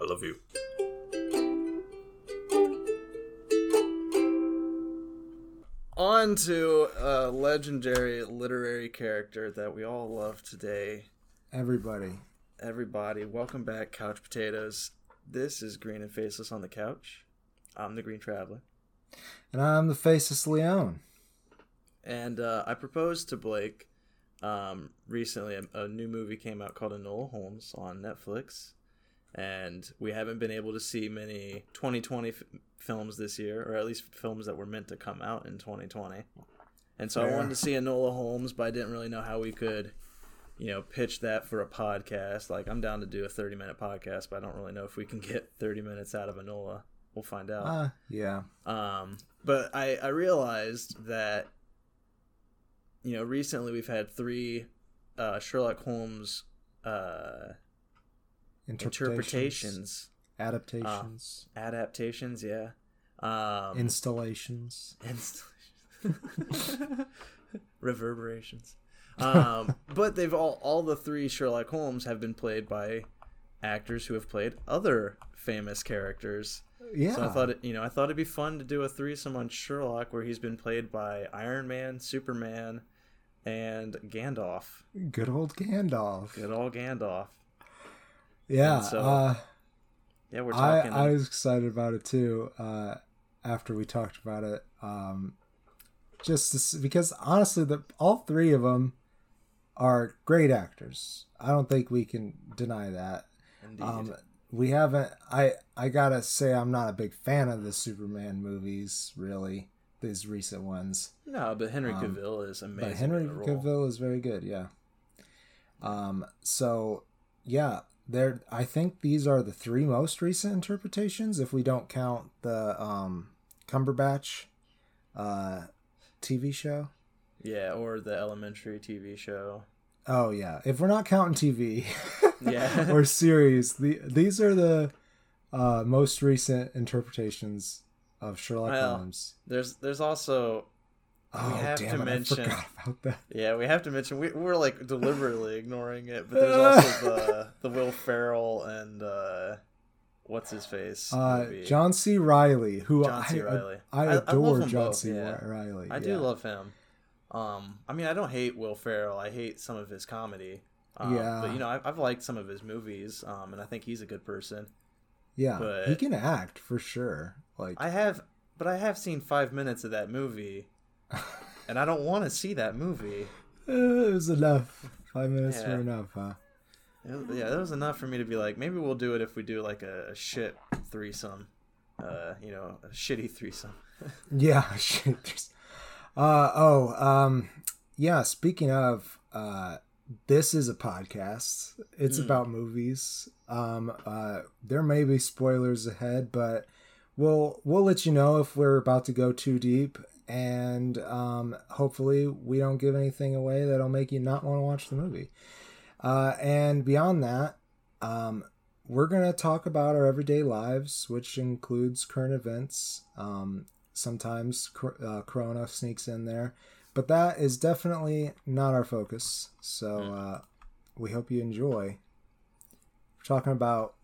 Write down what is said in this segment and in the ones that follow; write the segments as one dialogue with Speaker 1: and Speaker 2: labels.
Speaker 1: I love you.
Speaker 2: On to a legendary literary character that we all love today.
Speaker 3: Everybody.
Speaker 2: Everybody, welcome back, Couch Potatoes. This is Green and Faceless on the Couch. I'm the Green Traveler.
Speaker 3: And I'm the Faceless Leon.
Speaker 2: And uh, I proposed to Blake um, recently. A, a, new movie came out called Enola Holmes on Netflix. And we haven't been able to see many 2020 f- films this year, or at least films that were meant to come out in 2020. And so I wanted to see Enola Holmes, but I didn't really know how we could, you know, pitch that for a podcast. Like, I'm down to do a 30 minute podcast, but I don't really know if we can get 30 minutes out of Enola. We'll find out.
Speaker 3: Uh, yeah.
Speaker 2: Um, but I, I realized that, you know, recently we've had three uh, Sherlock Holmes uh, interpretations,
Speaker 3: adaptations,
Speaker 2: uh, adaptations, yeah, um,
Speaker 3: installations,
Speaker 2: installations, reverberations. Um, but they've all all the three Sherlock Holmes have been played by actors who have played other famous characters.
Speaker 3: Yeah.
Speaker 2: So I thought it, you know, I thought it'd be fun to do a threesome on Sherlock where he's been played by Iron Man, Superman, and Gandalf.
Speaker 3: Good old Gandalf.
Speaker 2: Good old Gandalf.
Speaker 3: Yeah. So, uh,
Speaker 2: yeah, we're talking.
Speaker 3: I, I was excited about it too. Uh, after we talked about it, um, just to, because honestly, the all three of them are great actors. I don't think we can deny that.
Speaker 2: Indeed. Um,
Speaker 3: we haven't. I I gotta say, I'm not a big fan of the Superman movies. Really, these recent ones.
Speaker 2: No, but Henry um, Cavill is amazing.
Speaker 3: But Henry Cavill is very good. Yeah. Um. So, yeah, there. I think these are the three most recent interpretations, if we don't count the um Cumberbatch, uh, TV show.
Speaker 2: Yeah, or the Elementary TV show.
Speaker 3: Oh yeah, if we're not counting TV,
Speaker 2: yeah,
Speaker 3: or series, the these are the uh, most recent interpretations of Sherlock well, Holmes.
Speaker 2: There's there's also
Speaker 3: oh, we have to it, mention
Speaker 2: Yeah, we have to mention we we're like deliberately ignoring it, but there's also the the Will Ferrell and uh, what's his face?
Speaker 3: Uh, John C. Reilly, who
Speaker 2: John C. Reilly.
Speaker 3: I, I, adore I John both, C. Yeah. Reilly.
Speaker 2: I do love him. Um, I mean, I don't hate Will Ferrell. I hate some of his comedy. Um,
Speaker 3: yeah,
Speaker 2: but you know, I've, I've liked some of his movies, um, and I think he's a good person.
Speaker 3: Yeah, but he can act for sure. Like
Speaker 2: I have, but I have seen five minutes of that movie, and I don't want to see that movie.
Speaker 3: It was enough. Five minutes yeah. were enough, huh?
Speaker 2: yeah, that was enough for me to be like, maybe we'll do it if we do like a, a shit threesome, uh, you know, a shitty threesome.
Speaker 3: yeah, shit. Uh, oh, um, yeah. Speaking of, uh, this is a podcast. It's mm. about movies. Um, uh, there may be spoilers ahead, but we'll we'll let you know if we're about to go too deep, and um, hopefully we don't give anything away that'll make you not want to watch the movie. Uh, and beyond that, um, we're gonna talk about our everyday lives, which includes current events, um, Sometimes uh, Corona sneaks in there, but that is definitely not our focus. So hmm. uh, we hope you enjoy. We're talking about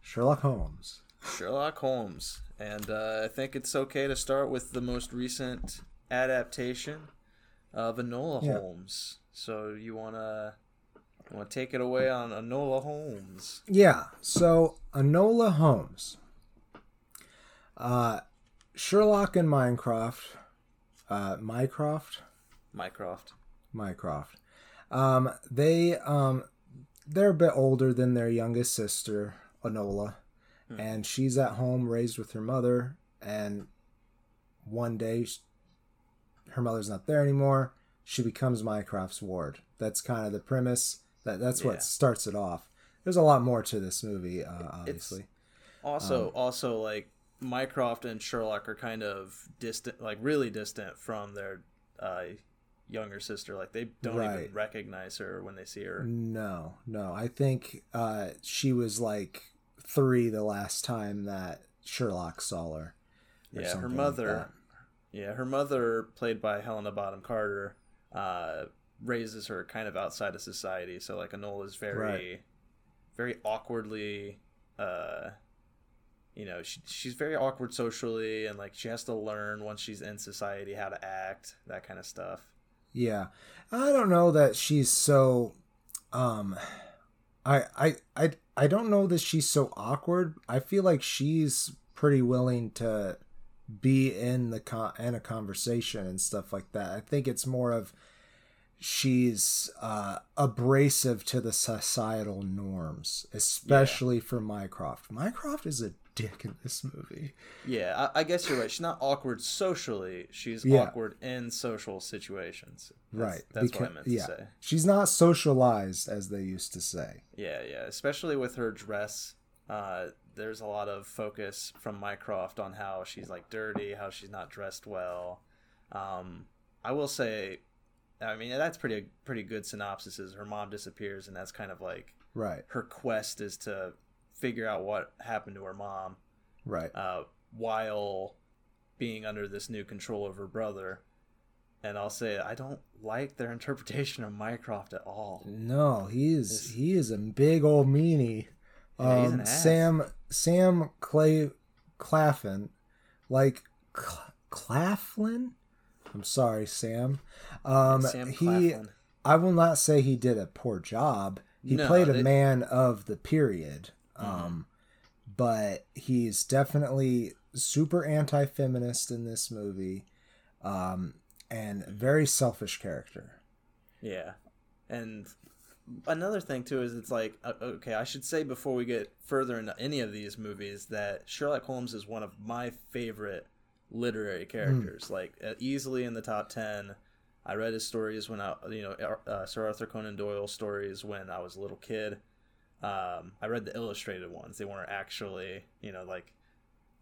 Speaker 3: Sherlock Holmes.
Speaker 2: Sherlock Holmes, and uh, I think it's okay to start with the most recent adaptation of Enola yeah. Holmes. So you wanna want to take it away on Enola Holmes?
Speaker 3: Yeah. So Enola Holmes. Uh, Sherlock and Minecraft, uh, Mycroft,
Speaker 2: Mycroft,
Speaker 3: Mycroft. Um, they um, they're a bit older than their youngest sister, Enola, hmm. and she's at home raised with her mother. And one day, her mother's not there anymore. She becomes Mycroft's ward. That's kind of the premise. That that's what yeah. starts it off. There's a lot more to this movie, uh, obviously. It's
Speaker 2: also, um, also like Mycroft and Sherlock are kind of distant, like really distant from their uh, younger sister. Like they don't right. even recognize her when they see her.
Speaker 3: No, no. I think uh, she was like three the last time that Sherlock saw her.
Speaker 2: Yeah, her mother. Like yeah, her mother, played by Helena Bonham Carter, uh, raises her kind of outside of society. So like Enola is very, right. very awkwardly uh you know she, she's very awkward socially and like she has to learn once she's in society how to act that kind of stuff
Speaker 3: Yeah. I don't know that she's so um I I I I don't know that she's so awkward. I feel like she's pretty willing to be in the con- in a conversation and stuff like that. I think it's more of she's uh abrasive to the societal norms, especially for Mycroft. Mycroft is a dick in this movie.
Speaker 2: yeah I, I guess you're right she's not awkward socially she's
Speaker 3: Yeah.
Speaker 2: awkward in social situations That's-
Speaker 3: right.
Speaker 2: that's what i
Speaker 3: Because-
Speaker 2: meant to
Speaker 3: yeah.
Speaker 2: say
Speaker 3: She's not socialized as they used to say.
Speaker 2: Yeah, yeah. Especially with her dress. Uh, there's a lot of focus from Mycroft on how she's like dirty, how she's not dressed well. Um, I will say, I mean, that's pretty pretty good synopsis. Is her mom disappears, and that's kind of like
Speaker 3: Right.
Speaker 2: her quest is to figure out what happened to her mom,
Speaker 3: Right.
Speaker 2: uh, while being under this new control of her brother. And I'll say I don't like their interpretation of Mycroft at all.
Speaker 3: No, he is he is a big old meanie.
Speaker 2: Yeah,
Speaker 3: Um. Sam Sam Clay Claflin, like Cl- Claflin. I'm sorry, Sam. Um,
Speaker 2: Sam
Speaker 3: he
Speaker 2: Claflin.
Speaker 3: I will not say he did a poor job. He
Speaker 2: No,
Speaker 3: played a
Speaker 2: they-
Speaker 3: man of the period. Um, but he's definitely super anti-feminist in this movie. Um, and very selfish character.
Speaker 2: Yeah. And another thing too is it's like okay, I should say before we get further into any of these movies that Sherlock Holmes is one of my favorite literary characters. Like uh, easily in the top 10. I read his stories when I you know uh, Sir Arthur Conan Doyle stories when I was a little kid. Um, I read the illustrated ones. They weren't actually, you know, like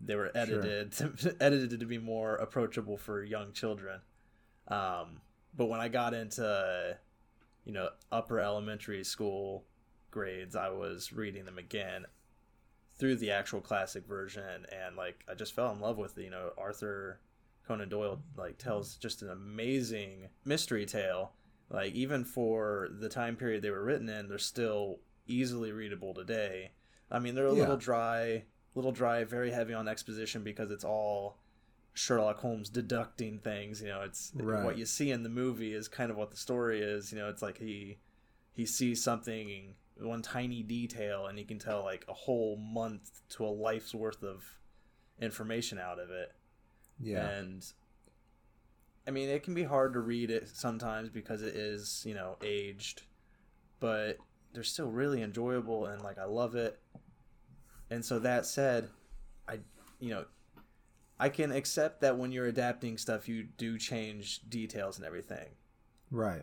Speaker 2: they were edited to, edited to be more approachable for young children. Um, but when I got into, you know, upper elementary school grades, I was reading them again through the actual classic version, and like I just fell in love with it. You know, Arthur Conan Doyle like tells just an amazing mystery tale. Like even for the time period they were written in, they're still easily readable today. I mean, they're a
Speaker 3: Yeah.
Speaker 2: little dry, little dry, very heavy on exposition because it's all Sherlock Holmes deducting things. You know, it's
Speaker 3: Right.
Speaker 2: what you see in the movie is kind of what the story is. You know, it's like he he sees something, one tiny detail, and he can tell like a whole month to a life's worth of information out of it.
Speaker 3: Yeah.
Speaker 2: And I mean, it can be hard to read it sometimes because it is, you know, aged, but they're still really enjoyable and like I love it. And so that said, I, you know, I can accept that when you're adapting stuff, you do change details and everything.
Speaker 3: Right.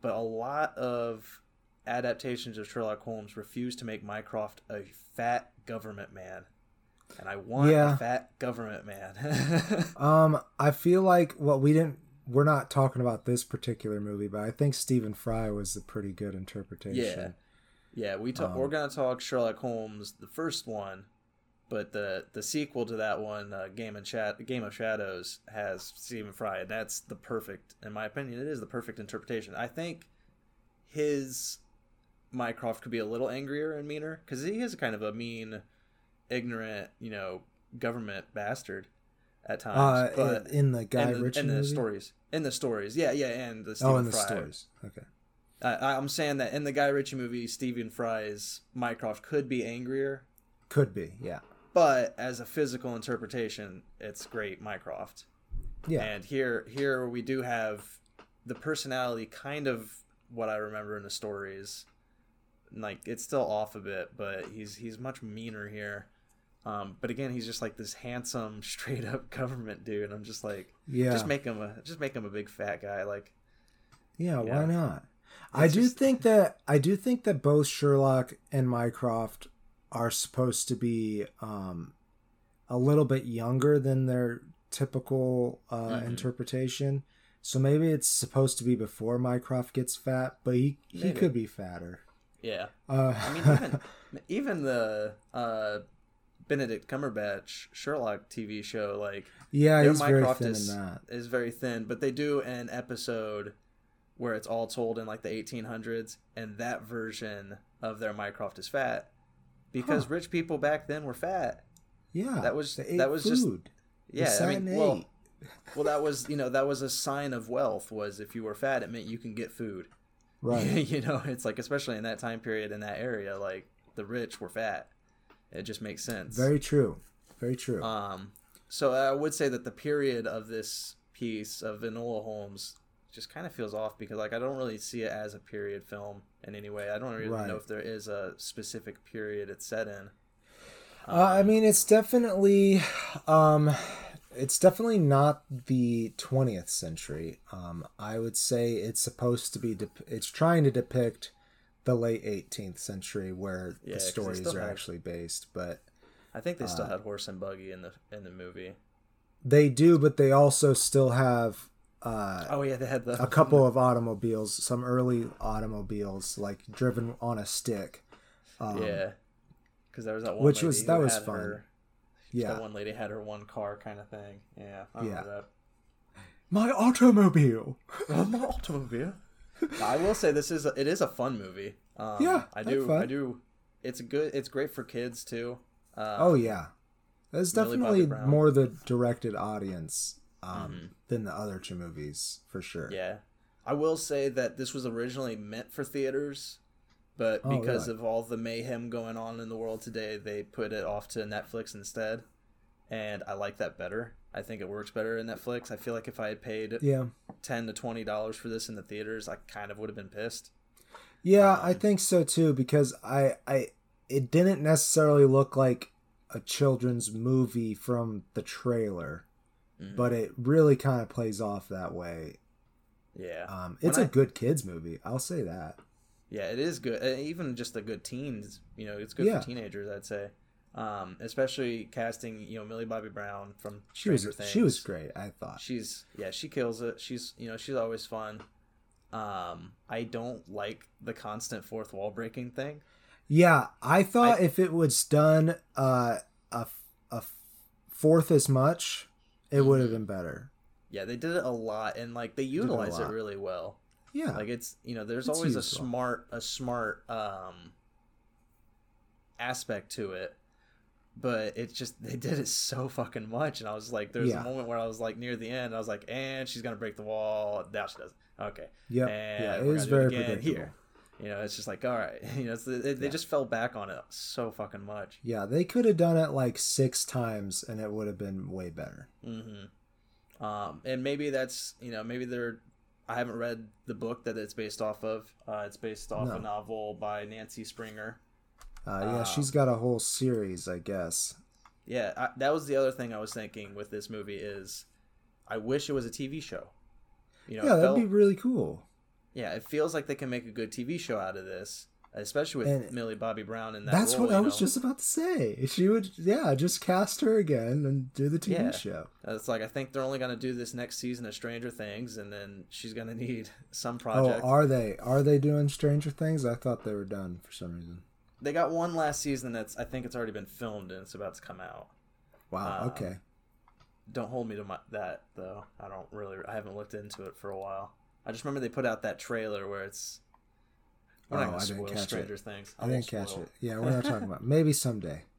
Speaker 2: But a lot of adaptations of Sherlock Holmes refuse to make Mycroft a fat government man. And I want
Speaker 3: Yeah.
Speaker 2: a fat government man.
Speaker 3: Um, I feel like well, we didn't. We're not talking about this particular movie, but I think Stephen Fry was a pretty good interpretation.
Speaker 2: Yeah, yeah. we talk,
Speaker 3: Um,
Speaker 2: we're gonna talk Sherlock Holmes, the first one, but the the sequel to that one, uh, Game and Chat, Game of Shadows, has Stephen Fry, and that's the perfect, in my opinion, it is the perfect interpretation. I think his Mycroft could be a little angrier and meaner because he is kind of a mean, ignorant, you know, government bastard at times.
Speaker 3: Uh,
Speaker 2: but
Speaker 3: in the Guy
Speaker 2: in the,
Speaker 3: Ritchie
Speaker 2: in the
Speaker 3: movie.
Speaker 2: stories, in the stories, yeah, yeah, and the oh, Stephen
Speaker 3: oh, in the
Speaker 2: Fry.
Speaker 3: stories. Okay.
Speaker 2: I, I'm saying that in the Guy Ritchie movie, Stephen Fry's Mycroft could be angrier,
Speaker 3: Could be. Yeah.
Speaker 2: but as a physical interpretation, it's great Mycroft.
Speaker 3: Yeah.
Speaker 2: And here, here we do have the personality, kind of what I remember in the stories. Like it's still off a bit, but he's he's much meaner here. Um, but again, he's just like this handsome, straight up government dude. I'm just like,
Speaker 3: yeah.
Speaker 2: just make him a just make him a big fat guy. Like,
Speaker 3: Yeah,
Speaker 2: Yeah.
Speaker 3: why not? I do
Speaker 2: just-
Speaker 3: think that I do think that both Sherlock and Mycroft are supposed to be um, a little bit younger than their typical uh,
Speaker 2: Mhm.
Speaker 3: interpretation. So maybe it's supposed to be before Mycroft gets fat, but he he
Speaker 2: Maybe.
Speaker 3: could be fatter.
Speaker 2: yeah.
Speaker 3: Uh,
Speaker 2: I mean, even even the uh, Benedict Cumberbatch Sherlock TV show, like
Speaker 3: yeah,
Speaker 2: their
Speaker 3: he's very
Speaker 2: Mycroft
Speaker 3: thin
Speaker 2: is
Speaker 3: in that.
Speaker 2: is very thin, but they do an episode where it's all told in like the 1800s, and that version of their Mycroft is fat, because rich people back then were fat.
Speaker 3: Yeah,
Speaker 2: That was-
Speaker 3: ate
Speaker 2: that was just-
Speaker 3: food. They
Speaker 2: Yeah, I mean,
Speaker 3: and
Speaker 2: well, well, that was you know that was a sign of wealth. Was if you were fat, it meant you can get food.
Speaker 3: right.
Speaker 2: you know, it's like especially in that time period in that area, like the rich were fat. It just makes sense.
Speaker 3: Very true. Very true.
Speaker 2: Um, so I would say that the period of this piece of Enola Holmes just kind of feels off because like I don't really see it as a period film in any way. I don't really
Speaker 3: Right.
Speaker 2: know if there is a specific period it's set in.
Speaker 3: Uh, I mean, it's definitely, um, it's definitely not the 20th century. Um, I would say it's supposed to be. Dep- it's trying to depict the late 18th century where
Speaker 2: Yeah,
Speaker 3: the stories are
Speaker 2: have-
Speaker 3: actually based. But
Speaker 2: I think they
Speaker 3: Uh,
Speaker 2: still had horse and buggy in the in the movie.
Speaker 3: they do, but they also still have uh,
Speaker 2: Oh yeah, they had the
Speaker 3: a couple of automobiles, some early automobiles, like driven on a stick. Um,
Speaker 2: yeah, because there was that one
Speaker 3: which
Speaker 2: lady
Speaker 3: was- that was fun.
Speaker 2: Her,
Speaker 3: Yeah.
Speaker 2: that one lady had her one car kind of thing. Yeah, I remember that.
Speaker 3: My automobile.
Speaker 2: my automobile. I will say this is a, it is a fun movie. Um,
Speaker 3: Yeah,
Speaker 2: I do. I do. It's good. It's great for kids too. Uh,
Speaker 3: Oh yeah, that's definitely more the directed audience um,
Speaker 2: Mhm.
Speaker 3: than the other two movies for sure.
Speaker 2: yeah. I will say that this was originally meant for theaters, but
Speaker 3: Oh,
Speaker 2: because
Speaker 3: really?
Speaker 2: of all the mayhem going on in the world today, they put it off to Netflix instead. And I like that better. I think it works better in Netflix. I feel like if I had paid
Speaker 3: yeah,
Speaker 2: ten to twenty dollars for this in the theaters, I kind of would have been pissed.
Speaker 3: Yeah, I
Speaker 2: Um,
Speaker 3: think so too because I I it didn't necessarily look like a children's movie from the trailer,
Speaker 2: Mhm.
Speaker 3: but it really kind of plays off that way.
Speaker 2: Yeah.
Speaker 3: Um,
Speaker 2: When
Speaker 3: it's a
Speaker 2: I-
Speaker 3: good kids movie. I'll say that.
Speaker 2: Yeah, it is good. Uh, Even just the good teens, you know, it's good
Speaker 3: Yeah.
Speaker 2: for teenagers. I'd say, um, especially casting, you know, Millie Bobby Brown from
Speaker 3: She was
Speaker 2: Stranger Things.
Speaker 3: she was great. I thought.
Speaker 2: She's yeah, she kills it. She's you know she's always fun. Um, I don't like the constant fourth wall breaking thing.
Speaker 3: Yeah, I thought
Speaker 2: I-
Speaker 3: if it was done uh, a a fourth as much, it would have been better.
Speaker 2: Yeah, they did it a lot, and like they
Speaker 3: it
Speaker 2: utilize it
Speaker 3: lot.
Speaker 2: really well.
Speaker 3: Yeah,
Speaker 2: Like it's you know there's always a smart a smart um aspect to it but it's just they did it so fucking much and i was like there's
Speaker 3: Yeah.
Speaker 2: a moment where i was like near the end i was like and she's gonna break the wall now she doesn't okay
Speaker 3: yep,
Speaker 2: and
Speaker 3: yeah, it was very predictable.
Speaker 2: here you know it's just like all right you know they
Speaker 3: Yeah.
Speaker 2: just fell back on it so fucking much
Speaker 3: Yeah, they could have done it like six times, and it would have been way better.
Speaker 2: mm-hmm. Um, and maybe that's you know maybe they're. I haven't read the book that it's based off of. Uh, it's based off
Speaker 3: No.
Speaker 2: a novel by Nancy Springer.
Speaker 3: Uh, yeah,
Speaker 2: Uh,
Speaker 3: she's got a whole series, I guess.
Speaker 2: Yeah, I, that was the other thing I was thinking with this movie is, I wish it was a TV show. You know,
Speaker 3: yeah, that'd
Speaker 2: felt-
Speaker 3: be really cool.
Speaker 2: yeah, it feels like they can make a good TV show out of this, especially with
Speaker 3: And
Speaker 2: Millie Bobby Brown in that.
Speaker 3: That's
Speaker 2: role,
Speaker 3: what I
Speaker 2: you
Speaker 3: was just about to say. She would, yeah, just cast her again and do the TV
Speaker 2: Yeah.
Speaker 3: show.
Speaker 2: It's like I think they're only gonna do this next season of Stranger Things, and then she's gonna need some project.
Speaker 3: Oh,
Speaker 2: project.
Speaker 3: are they? Are they doing Stranger Things? I thought they were done for some reason.
Speaker 2: They got one last season that's I think it's already been filmed and it's about to come out.
Speaker 3: Wow.
Speaker 2: Uh,
Speaker 3: okay.
Speaker 2: Don't hold me to my, that though. I don't really. I haven't looked into it for a while. I just remember they put out that trailer where it's. We're
Speaker 3: Oh,
Speaker 2: not
Speaker 3: I didn't
Speaker 2: spoil
Speaker 3: catch it.
Speaker 2: Stranger Things.
Speaker 3: I didn't catch it. Yeah, we're not talking about. Maybe someday.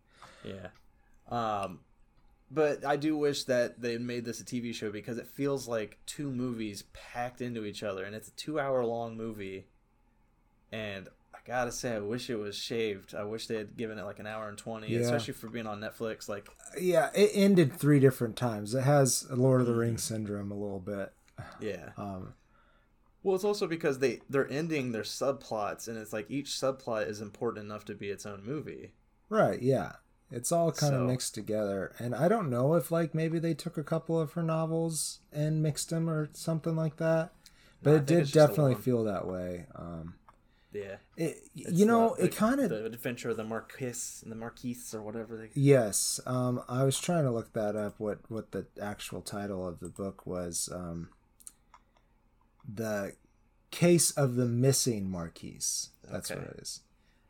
Speaker 2: Yeah. Um, but I do wish that they made this a TV show because it feels like two movies packed into each other, and it's a two-hour-long movie. And I gotta say, I wish it was shaved. I wish they had given it like an hour and twenty,
Speaker 3: Yeah.
Speaker 2: especially for being on Netflix. Like,
Speaker 3: Yeah, it ended three different times. It has Lord of the
Speaker 2: Mm.
Speaker 3: Rings syndrome a little bit.
Speaker 2: yeah.
Speaker 3: Um,
Speaker 2: Well, it's also because they they're ending their subplots, and it's like each subplot is important enough to be its own movie.
Speaker 3: right. Yeah. It's all kind of mixed together, and I don't know if like maybe they took a couple of her novels and mixed them or something like that. But
Speaker 2: No,
Speaker 3: it did
Speaker 2: it's just the
Speaker 3: definitely feel that way. Um,
Speaker 2: Yeah.
Speaker 3: it, you know,
Speaker 2: the-
Speaker 3: it kind of
Speaker 2: the adventure of the Marquis and the Marquise or whatever they.
Speaker 3: Yes, um, I was trying to look that up. What what the actual title of the book was? Um, the case of the missing Marquise. That's
Speaker 2: Okay.
Speaker 3: what it is.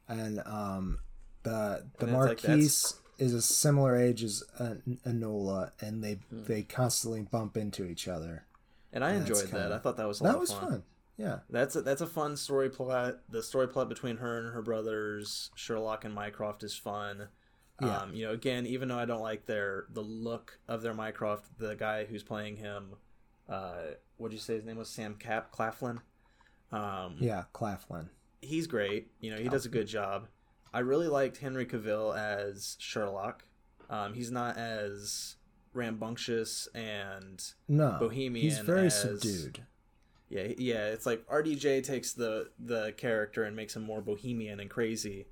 Speaker 3: And um, the the
Speaker 2: And it's like
Speaker 3: Marquise is a similar age as An- Enola, and they
Speaker 2: Hmm.
Speaker 3: they constantly bump into each other.
Speaker 2: And I
Speaker 3: That's
Speaker 2: enjoyed that.
Speaker 3: kinda-
Speaker 2: I thought that was a
Speaker 3: That
Speaker 2: lot
Speaker 3: was
Speaker 2: of
Speaker 3: fun.
Speaker 2: fun.
Speaker 3: Yeah.
Speaker 2: That's a, that's a fun story plot. The story plot between her and her brothers, Sherlock and Mycroft, is fun.
Speaker 3: Yeah.
Speaker 2: Um, you know, again, even though I don't like their the look of their Mycroft, the guy who's playing him, uh, what did you say his name was? Sam Cap Claflin. Um,
Speaker 3: Yeah, Claflin.
Speaker 2: he's great. You know, he does a good job. I really liked Henry Cavill as Sherlock. Um, he's not as rambunctious and
Speaker 3: No.
Speaker 2: Bohemian
Speaker 3: He's very subdued.
Speaker 2: Yeah, yeah. It's like RDJ takes the the character and makes him more bohemian and crazy.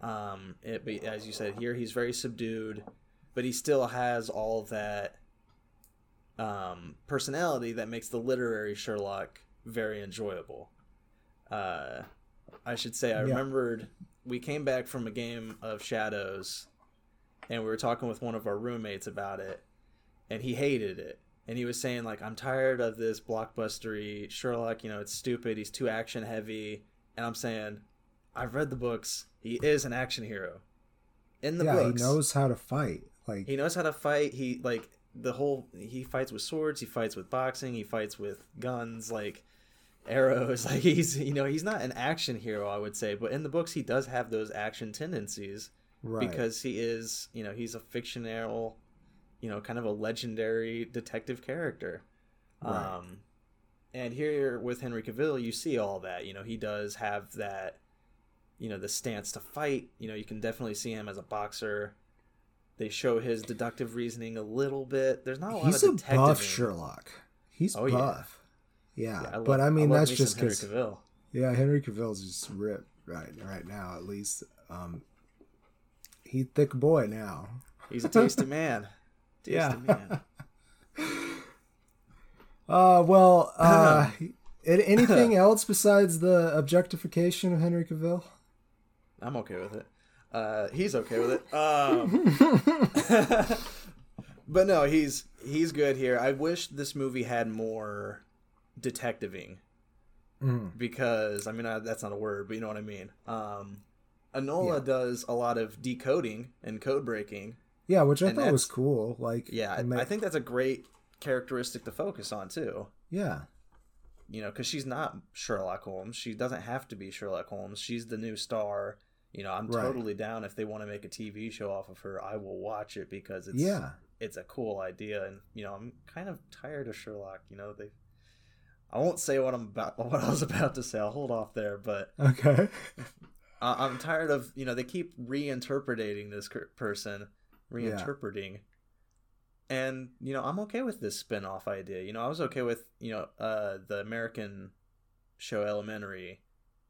Speaker 2: Um, it, but as you said here, he's very subdued, but he still has all that um, personality that makes the literary Sherlock very enjoyable. Uh, I should say, I
Speaker 3: Yeah.
Speaker 2: remembered we came back from a game of Shadows, and we were talking with one of our roommates about it, and he hated it. And he was saying like, "I'm tired of this blockbustery Sherlock. You know, it's stupid. He's too action heavy." And I'm saying, I've read the books. He is an action hero. In the
Speaker 3: yeah,
Speaker 2: books,
Speaker 3: he knows how to fight. Like
Speaker 2: he knows how to fight. He like the whole he fights with swords, he fights with boxing, he fights with guns like arrows. Like he's you know, he's not an action hero, I would say, but in the books he does have those action tendencies
Speaker 3: right.
Speaker 2: because he is, you know, he's a fictional, you know, kind of a legendary detective character.
Speaker 3: Right.
Speaker 2: Um and here with Henry Cavill, you see all that. You know, he does have that you know, the stance to fight. You know, you can definitely see him as a boxer. They show his deductive reasoning a little bit. There's not a lot
Speaker 3: he's
Speaker 2: of
Speaker 3: a buff Sherlock. He's
Speaker 2: Oh,
Speaker 3: buff. Yeah,
Speaker 2: Yeah, I love-
Speaker 3: but I mean
Speaker 2: love
Speaker 3: that's just because
Speaker 2: Cavill.
Speaker 3: yeah, Henry Cavill's just ripped right right now at least. Um, he thick boy now.
Speaker 2: He's a tasty man.
Speaker 3: Yeah.
Speaker 2: man.
Speaker 3: Uh, well, uh, anything else besides the objectification of Henry Cavill?
Speaker 2: I'm okay with it. Uh, he's okay with it. Um, but no, he's he's good here. I wish this movie had more detectiving
Speaker 3: Mhm.
Speaker 2: because I mean uh, that's not a word, but you know what I mean. Um, Enola
Speaker 3: Yeah.
Speaker 2: does a lot of decoding and code breaking.
Speaker 3: Yeah, which I
Speaker 2: And
Speaker 3: thought was cool. Like,
Speaker 2: Yeah, I,
Speaker 3: ma-
Speaker 2: I think that's a great characteristic to focus on too.
Speaker 3: yeah,
Speaker 2: You know, because she's not Sherlock Holmes. She doesn't have to be Sherlock Holmes. She's the new star. You know, I'm
Speaker 3: Right.
Speaker 2: totally down if they want to make a TV show off of her. I will watch it because it's
Speaker 3: yeah,
Speaker 2: it's a cool idea, and you know, I'm kind of tired of Sherlock. You know, they. I won't say what I'm about. What I was about to say. I'll hold off there, but
Speaker 3: okay,
Speaker 2: I- I'm tired of you know they keep reinterpreting this person, reinterpreting, and you know I'm okay with this spin-off idea. You know I was okay with you know uh the American show Elementary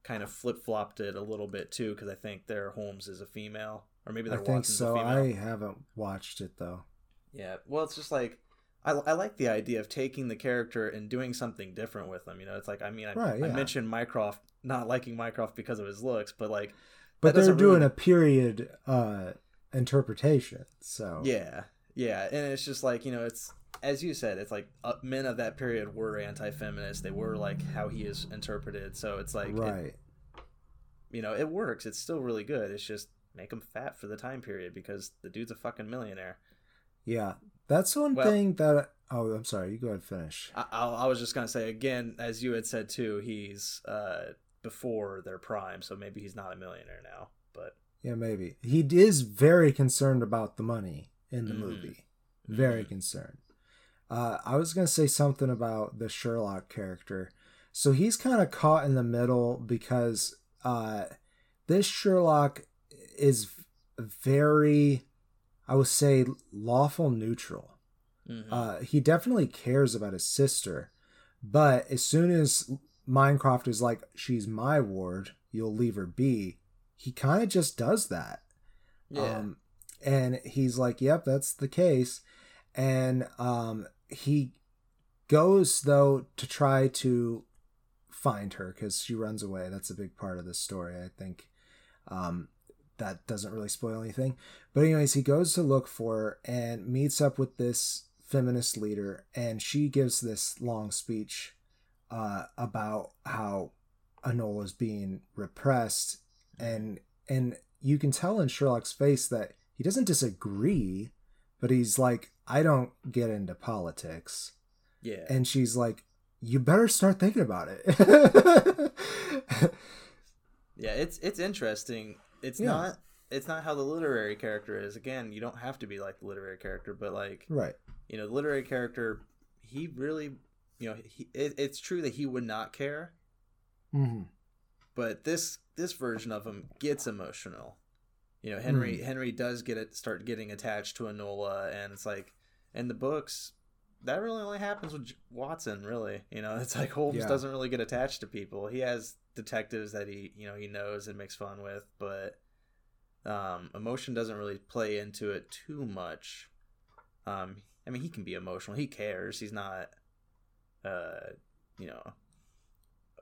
Speaker 2: kind of flip flopped it a little bit too because I think their Holmes is a female or maybe
Speaker 3: I
Speaker 2: their
Speaker 3: think
Speaker 2: Watson's
Speaker 3: so.
Speaker 2: a female.
Speaker 3: I haven't watched it though.
Speaker 2: Yeah, well, it's just like I, I like the idea of taking the character and doing something different with them. You know, it's like I mean, I,
Speaker 3: Right,
Speaker 2: I mentioned Mycroft not liking Mycroft because of his looks, but like,
Speaker 3: But they're doing
Speaker 2: really-
Speaker 3: a period uh interpretation, so
Speaker 2: yeah, yeah, and it's just like you know, it's as you said, it's like uh, men of that period were anti-feminist. They were like how he is interpreted. So it's like, it-
Speaker 3: right.
Speaker 2: you know, it works. It's still really good. It's just make him fat for the time period because the dude's a fucking millionaire.
Speaker 3: Yeah, that's one
Speaker 2: Well-
Speaker 3: thing that. Oh, I'm sorry. You go ahead and finish.
Speaker 2: I, I, I was just gonna say again, as you had said too, he's uh, before their prime, so maybe he's not a millionaire now. But
Speaker 3: Yeah, maybe he is very concerned about the money in the
Speaker 2: Mhm.
Speaker 3: movie. Very concerned. Uh, I was gonna say something about the Sherlock character. So he's kind of caught in the middle because uh, this Sherlock is very, I would say, lawful neutral.
Speaker 2: Mhm.
Speaker 3: Uh, he definitely cares about his sister, but as soon as Minecraft is like, "She's my ward," you'll leave her be. He kind of just does that.
Speaker 2: yeah,
Speaker 3: Um, and he's like, "Yep, that's the case." And um, he goes though to try to find her because she runs away. That's a big part of this story, I think. Um, that doesn't really spoil anything. But anyways, he goes to look for her and meets up with this feminist leader, and she gives this long speech uh, about how Enola's being repressed, and and you can tell in Sherlock's face that he doesn't disagree, but he's like, I don't get into politics.
Speaker 2: yeah,
Speaker 3: And she's like, you better start thinking about it.
Speaker 2: yeah, it's it's interesting. It's
Speaker 3: Yeah.
Speaker 2: not it's not how the literary character is. Again, you don't have to be like the literary character, but like
Speaker 3: right.
Speaker 2: you know, the literary character, he really, you know, he, it, it's true that he would not care,
Speaker 3: hmm
Speaker 2: but this this version of him gets emotional. You know, Henry Henry does get it start getting attached to Enola, and it's like in the books that really only happens with Watson. Really, you know, it's like Holmes
Speaker 3: Yeah.
Speaker 2: doesn't really get attached to people. He has detectives that he you know he knows and makes fun with, but um, emotion doesn't really play into it too much. Um, I mean, he can be emotional. He cares. He's not, uh, you know,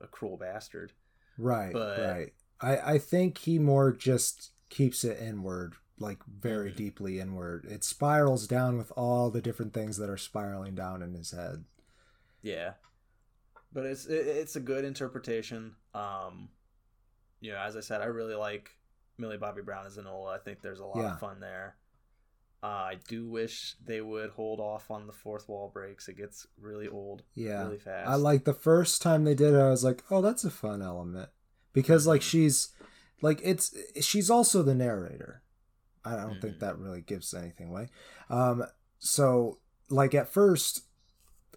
Speaker 2: a cruel bastard.
Speaker 3: Right.
Speaker 2: But-
Speaker 3: right. I I think he more just keeps it inward, like very
Speaker 2: Mhm.
Speaker 3: deeply inward. It spirals down with all the different things that are spiraling down in his head.
Speaker 2: Yeah, but it's it, it's a good interpretation. Um, you know, as I said, I really like Millie Bobby Brown as Enola. I think there's a lot
Speaker 3: Yeah.
Speaker 2: of fun there. Uh, I do wish they would hold off on the fourth wall breaks. It gets really old,
Speaker 3: Yeah.
Speaker 2: really fast.
Speaker 3: I like the first time they did it, I was like, oh, that's a fun element. Because like she's like it's she's also the narrator. I don't think
Speaker 2: Mhm.
Speaker 3: that really gives anything away. Um so like at first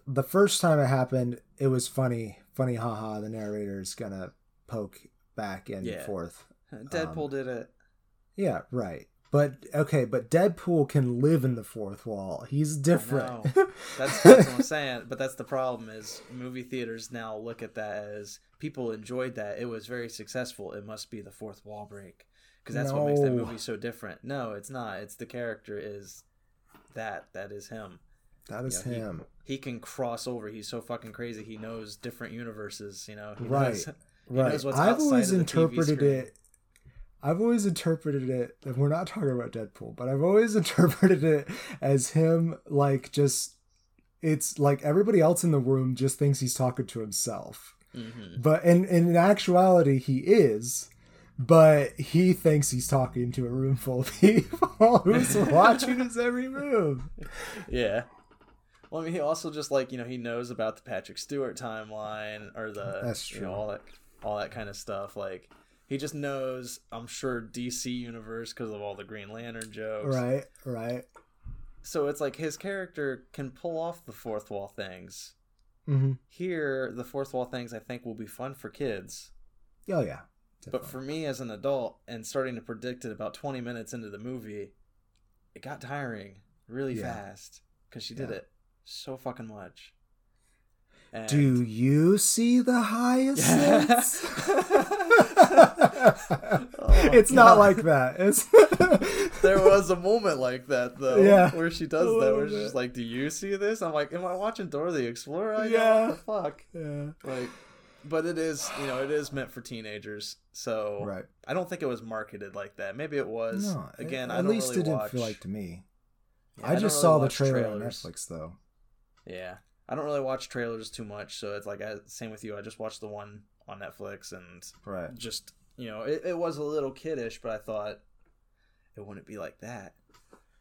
Speaker 3: the first time it happened, it was funny, funny haha, the narrator's gonna poke back and
Speaker 2: Yeah.
Speaker 3: forth.
Speaker 2: Deadpool
Speaker 3: um,
Speaker 2: did it.
Speaker 3: Yeah, right. But okay, but Deadpool can live in the fourth wall. He's different.
Speaker 2: That's, that's what I'm saying. But that's the problem is movie theaters now look at that as people enjoyed that. It was very successful. It must be the fourth wall break because that's what makes that movie so different. No, it's not. It's the character is that. That is him.
Speaker 3: that is
Speaker 2: Yeah, he-
Speaker 3: him.
Speaker 2: He can cross over. He's so fucking crazy. He knows different universes. You know. He
Speaker 3: Right.
Speaker 2: knows-
Speaker 3: right. I've always
Speaker 2: of the TV
Speaker 3: interpreted it. I've always interpreted it. And we're not talking about Deadpool, but I've always interpreted it as him like just. It's like everybody else in the room just thinks he's talking to himself,
Speaker 2: Mhm.
Speaker 3: but in in actuality he is. But he thinks he's talking to a room full of people who's watching his every move.
Speaker 2: Yeah. Well, I mean, he also just like you know he knows about the Patrick Stewart timeline or the
Speaker 3: That's
Speaker 2: you know
Speaker 3: true.
Speaker 2: all that all that kind of stuff. Like he just knows, I'm sure DC universe because of all the Green Lantern jokes.
Speaker 3: Right, right.
Speaker 2: So it's like his character can pull off the fourth wall things.
Speaker 3: hmm
Speaker 2: Here, the fourth wall things I think will be fun for kids,
Speaker 3: Oh yeah.
Speaker 2: but for me as an adult and starting to predict it about 20 minutes into the movie, it got tiring really
Speaker 3: Yeah.
Speaker 2: fast because she did
Speaker 3: Yeah.
Speaker 2: it so fucking much. And-
Speaker 3: Do you see the hyacinths?
Speaker 2: Oh,
Speaker 3: it's not like that. It's
Speaker 2: there was a moment like that though,
Speaker 3: Yeah.
Speaker 2: where she does that, where she's just like, "Do you see this?" I'm like, "Am I watching Dora the Explorer?" I
Speaker 3: Yeah.
Speaker 2: What the fuck?
Speaker 3: yeah.
Speaker 2: Like, but it is, you know, it is meant for teenagers, so
Speaker 3: Right.
Speaker 2: I don't think it was marketed like that. Maybe it was.
Speaker 3: No.
Speaker 2: Again,
Speaker 3: at
Speaker 2: I don't
Speaker 3: least
Speaker 2: really
Speaker 3: it didn't
Speaker 2: watch.
Speaker 3: feel like to me.
Speaker 2: Yeah,
Speaker 3: I
Speaker 2: don't
Speaker 3: just
Speaker 2: really
Speaker 3: saw the trailer
Speaker 2: trailers.
Speaker 3: on Netflix though.
Speaker 2: Yeah, I don't really watch trailers too much, so it's like I, same with you. I just watched the one on Netflix and
Speaker 3: Right.
Speaker 2: just you know it, it was a little kiddish but i thought it wouldn't be like that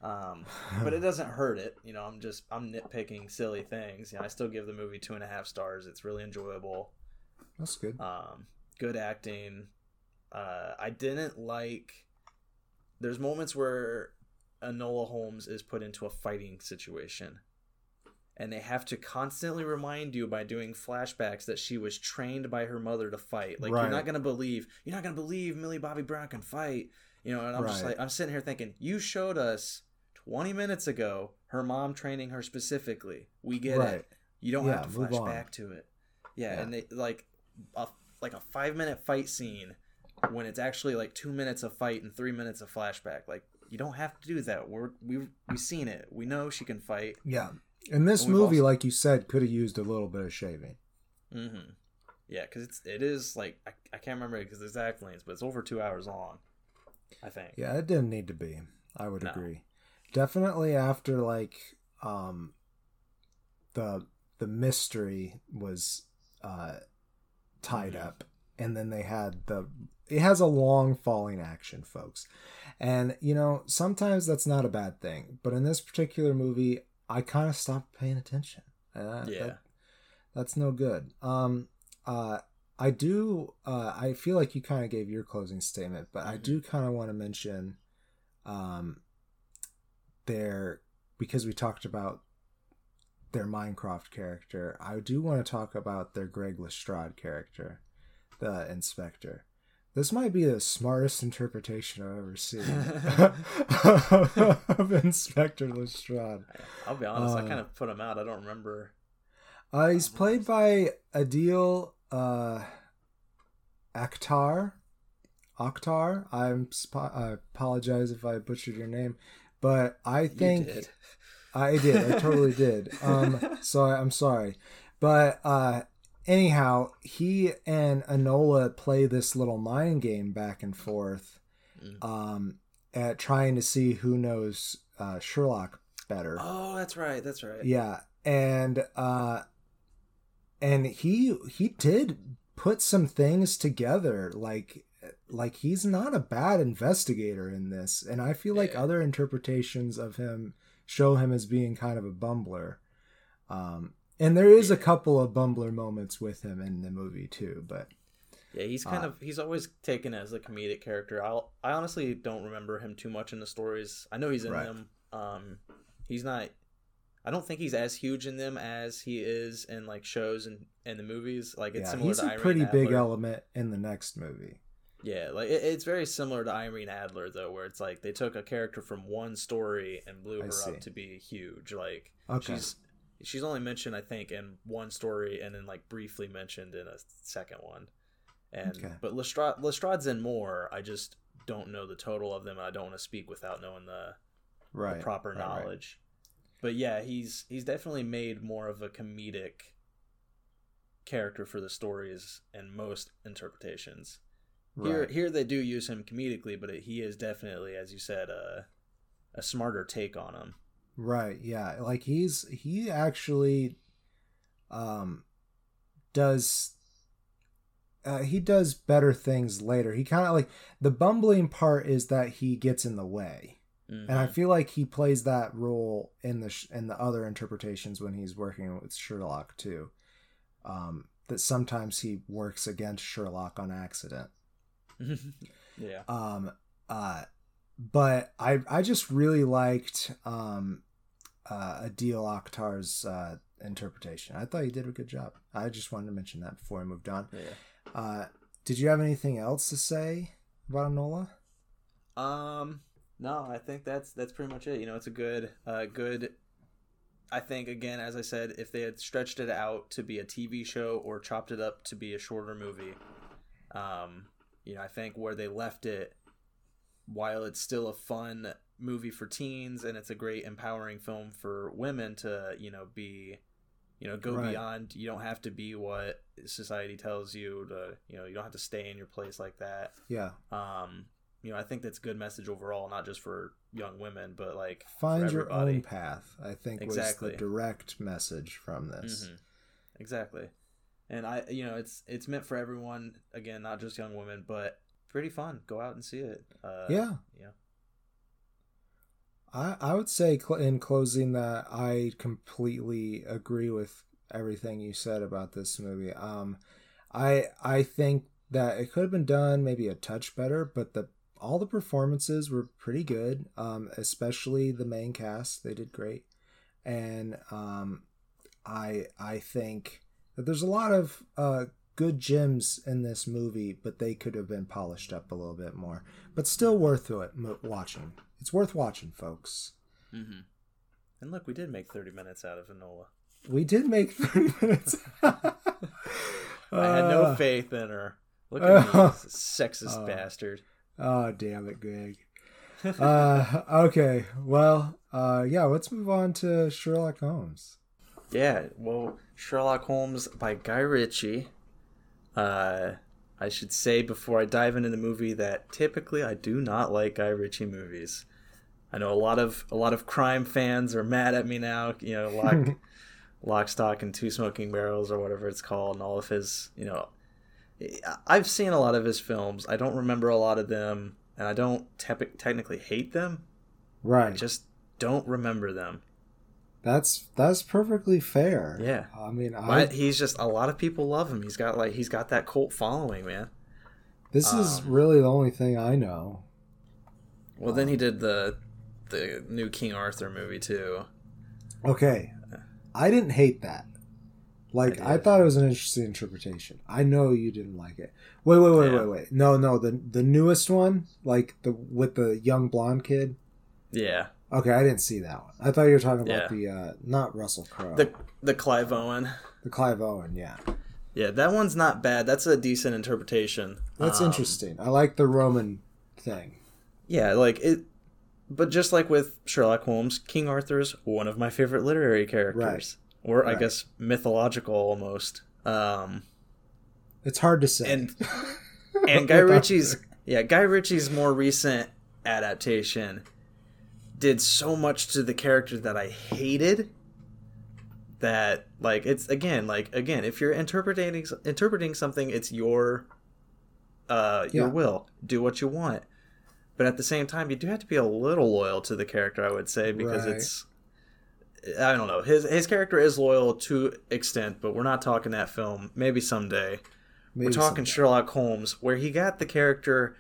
Speaker 2: um but it doesn't hurt it you know i'm just i'm nitpicking silly things you know i still give the movie two and a half stars it's really enjoyable
Speaker 3: That's good.
Speaker 2: um good acting uh i didn't like there's moments where enola holmes is put into a fighting situation and they have to constantly remind you by doing flashbacks that she was trained by her mother to fight. Like
Speaker 3: Right.
Speaker 2: you're not gonna believe, you're not gonna believe Millie Bobby Brown can fight. You know, and I'm just like, I'm sitting here thinking, you showed us 20 minutes ago her mom training her specifically. We get
Speaker 3: Right.
Speaker 2: it. You don't
Speaker 3: Yeah,
Speaker 2: have to flash
Speaker 3: on.
Speaker 2: back to it. Yeah,
Speaker 3: Yeah.
Speaker 2: and they like a like a five minute fight scene when it's actually like two minutes of fight and three minutes of flashback. Like you don't have to do that. We're we've we've seen it. We know she can fight.
Speaker 3: Yeah. And this
Speaker 2: And
Speaker 3: movie,
Speaker 2: also-
Speaker 3: like you said, could have used a little bit of shaving.
Speaker 2: Mm-hmm. Yeah, because it's it is like I, I can't remember because exact lengths, but it's over two hours long. I think.
Speaker 3: Yeah, it didn't need to be. I would
Speaker 2: No.
Speaker 3: agree. Definitely after like um the the mystery was uh tied
Speaker 2: Mhm.
Speaker 3: up and then they had the it has a long falling action, folks. And you know, sometimes that's not a bad thing, but in this particular movie, I kind of stopped paying attention. Uh,
Speaker 2: Yeah.
Speaker 3: that- That's no good. Um, uh, I do. Uh, I feel like you kind of gave your closing statement, but I do kind of want to mention, um, their because we talked about their Minecraft character. I do want to talk about their Greg Lestrade character, the inspector. This might be the smartest interpretation I've ever seen of Inspector Lestrade.
Speaker 2: I'll be honest, I
Speaker 3: Uh,
Speaker 2: kind of put him out. I don't remember.
Speaker 3: Uh, he's played by Adeel uh, Akhtar. Akhtar. I'm sp- I apologize if I butchered your name, but I think
Speaker 2: did.
Speaker 3: I did. I totally did. Um, so I- I'm sorry, but uh, anyhow, he and Enola play this little mind game back and forth,
Speaker 2: Mm.
Speaker 3: um, at trying to see who knows uh, Sherlock better.
Speaker 2: Oh, that's right. That's right.
Speaker 3: Yeah, and uh, and he he did put some things together like like he's not a bad investigator in this and i feel like
Speaker 2: Yeah.
Speaker 3: other interpretations of him show him as being kind of a bumbler um and there is a couple of bumbler moments with him in the movie too but
Speaker 2: Yeah, he's kind
Speaker 3: Uh,
Speaker 2: of he's always taken as a comedic character. I'll I honestly don't remember him too much in the stories. I know he's in
Speaker 3: Right.
Speaker 2: them. Um, he's not. I don't think he's as huge in them as he is in like shows and and the movies. Like it's
Speaker 3: yeah
Speaker 2: similar
Speaker 3: he's
Speaker 2: to
Speaker 3: a
Speaker 2: Irene
Speaker 3: pretty big element in the next movie
Speaker 2: Yeah, like it, it's very similar to Irene Adler though, where it's like they took a character from one story and blew
Speaker 3: I
Speaker 2: her up to be huge. Like
Speaker 3: Okay.
Speaker 2: she's she's only mentioned I think in one story and then like briefly mentioned in a second one. And
Speaker 3: Okay.
Speaker 2: but Lestrade Lestrade's in more. I just don't know the total of them. and I don't want to speak without knowing the, the proper
Speaker 3: right, right.
Speaker 2: knowledge. But yeah, he's he's definitely made more of a comedic character for the stories and most interpretations. Here,
Speaker 3: Right.
Speaker 2: here they do use him comedically, but he is definitely, as you said, a a smarter take on him.
Speaker 3: Right, yeah. Like he's he actually um does uh, he does better things later. He kind of like the bumbling part is that he gets in the way. And I
Speaker 2: Mhm.
Speaker 3: feel like he plays that role in the sh- in the other interpretations when he's working with Sherlock too. Um that sometimes he works against Sherlock on accident.
Speaker 2: yeah,
Speaker 3: Um, uh, but I I just really liked um, uh, Adeel Akhtar's uh, interpretation. I thought he did a good job. I just wanted to mention that before I moved on.
Speaker 2: yeah.
Speaker 3: Uh, did you have anything else to say about Enola?
Speaker 2: Um, no, I think that's that's pretty much it. You know, it's a good, uh, good. I think again, as I said, if they had stretched it out to be a TV show or chopped it up to be a shorter movie, um, you know, I think where they left it, while it's still a fun movie for teens and it's a great empowering film for women to, you know, be, you know, go
Speaker 3: Right.
Speaker 2: beyond. You don't have to be what society tells you to. You know, you don't have to stay in your place like that
Speaker 3: Yeah,
Speaker 2: um you know i think that's a good message overall not just for young women but like
Speaker 3: find your own path. I think
Speaker 2: Exactly.
Speaker 3: was the direct message from this.
Speaker 2: Mhm. exactly and i you know it's it's meant for everyone again not just young women but pretty fun go out and see it uh
Speaker 3: Yeah.
Speaker 2: yeah
Speaker 3: I, I would say cl- in closing that I completely agree with everything you said about this movie. Um, I I think that it could have been done maybe a touch better, but the all the performances were pretty good. Um, especially the main cast, they did great, and um, I I think that there's a lot of uh good gems in this movie, but they could have been polished up a little bit more. But still worth it watching. It's worth watching, folks.
Speaker 2: mm-hmm. and look we did make 30 minutes out of enola
Speaker 3: We did make 30 minutes.
Speaker 2: i had no
Speaker 3: Uh,
Speaker 2: faith in her look at me
Speaker 3: uh,
Speaker 2: sexist
Speaker 3: uh,
Speaker 2: bastard
Speaker 3: Oh, damn it, Greg. Uh, okay, well, uh, yeah, let's move on to Sherlock Holmes.
Speaker 2: Yeah, well, Sherlock Holmes by Guy Ritchie. Uh, I should say before I dive into the movie that typically I do not like Guy Ritchie movies. I know a lot of a lot of crime fans are mad at me now. You know, lock, lock, stock, and two smoking barrels, or whatever it's called, and all of his. You know, I've seen a lot of his films. I don't remember a lot of them, and I don't tep- technically hate them. I
Speaker 3: Right.
Speaker 2: just don't remember them.
Speaker 3: That's that's perfectly fair.
Speaker 2: Yeah.
Speaker 3: I mean, I,
Speaker 2: But he's just a lot of people love him. He's got like he's got that cult following, man.
Speaker 3: this is
Speaker 2: um,
Speaker 3: really the only thing I know.
Speaker 2: Well, then he did the the new King Arthur movie too.
Speaker 3: Okay, I didn't hate that. Like
Speaker 2: I
Speaker 3: I, thought it was an interesting interpretation. I know you didn't like it. Wait, wait, wait,
Speaker 2: Yeah.
Speaker 3: wait, wait. No, no, the the newest one, like the with the young blonde kid.
Speaker 2: Yeah,
Speaker 3: Okay, I didn't see that one. I thought you were talking about
Speaker 2: Yeah.
Speaker 3: the uh not Russell Crowe,
Speaker 2: the the Clive Owen.
Speaker 3: the Clive Owen. Yeah,
Speaker 2: Yeah, that one's not bad. That's a decent interpretation.
Speaker 3: that's
Speaker 2: Um,
Speaker 3: interesting. I like the Roman thing.
Speaker 2: Yeah, like it. But just like with Sherlock Holmes, King Arthur's one of my favorite literary characters, or I guess mythological almost. Um,
Speaker 3: It's hard to say.
Speaker 2: and and Guy Ritchie's yeah, Guy Ritchie's more recent adaptation did so much to the character that I hated that like it's again like again if you're interpreting interpreting something it's your uh your
Speaker 3: Yeah.
Speaker 2: will do what you want but at the same time you do have to be a little loyal to the character I would say because
Speaker 3: Right.
Speaker 2: it's I don't know his his character is loyal to extent but we're not talking that film maybe someday
Speaker 3: Maybe
Speaker 2: we're talking
Speaker 3: someday.
Speaker 2: Sherlock Holmes, where he got the character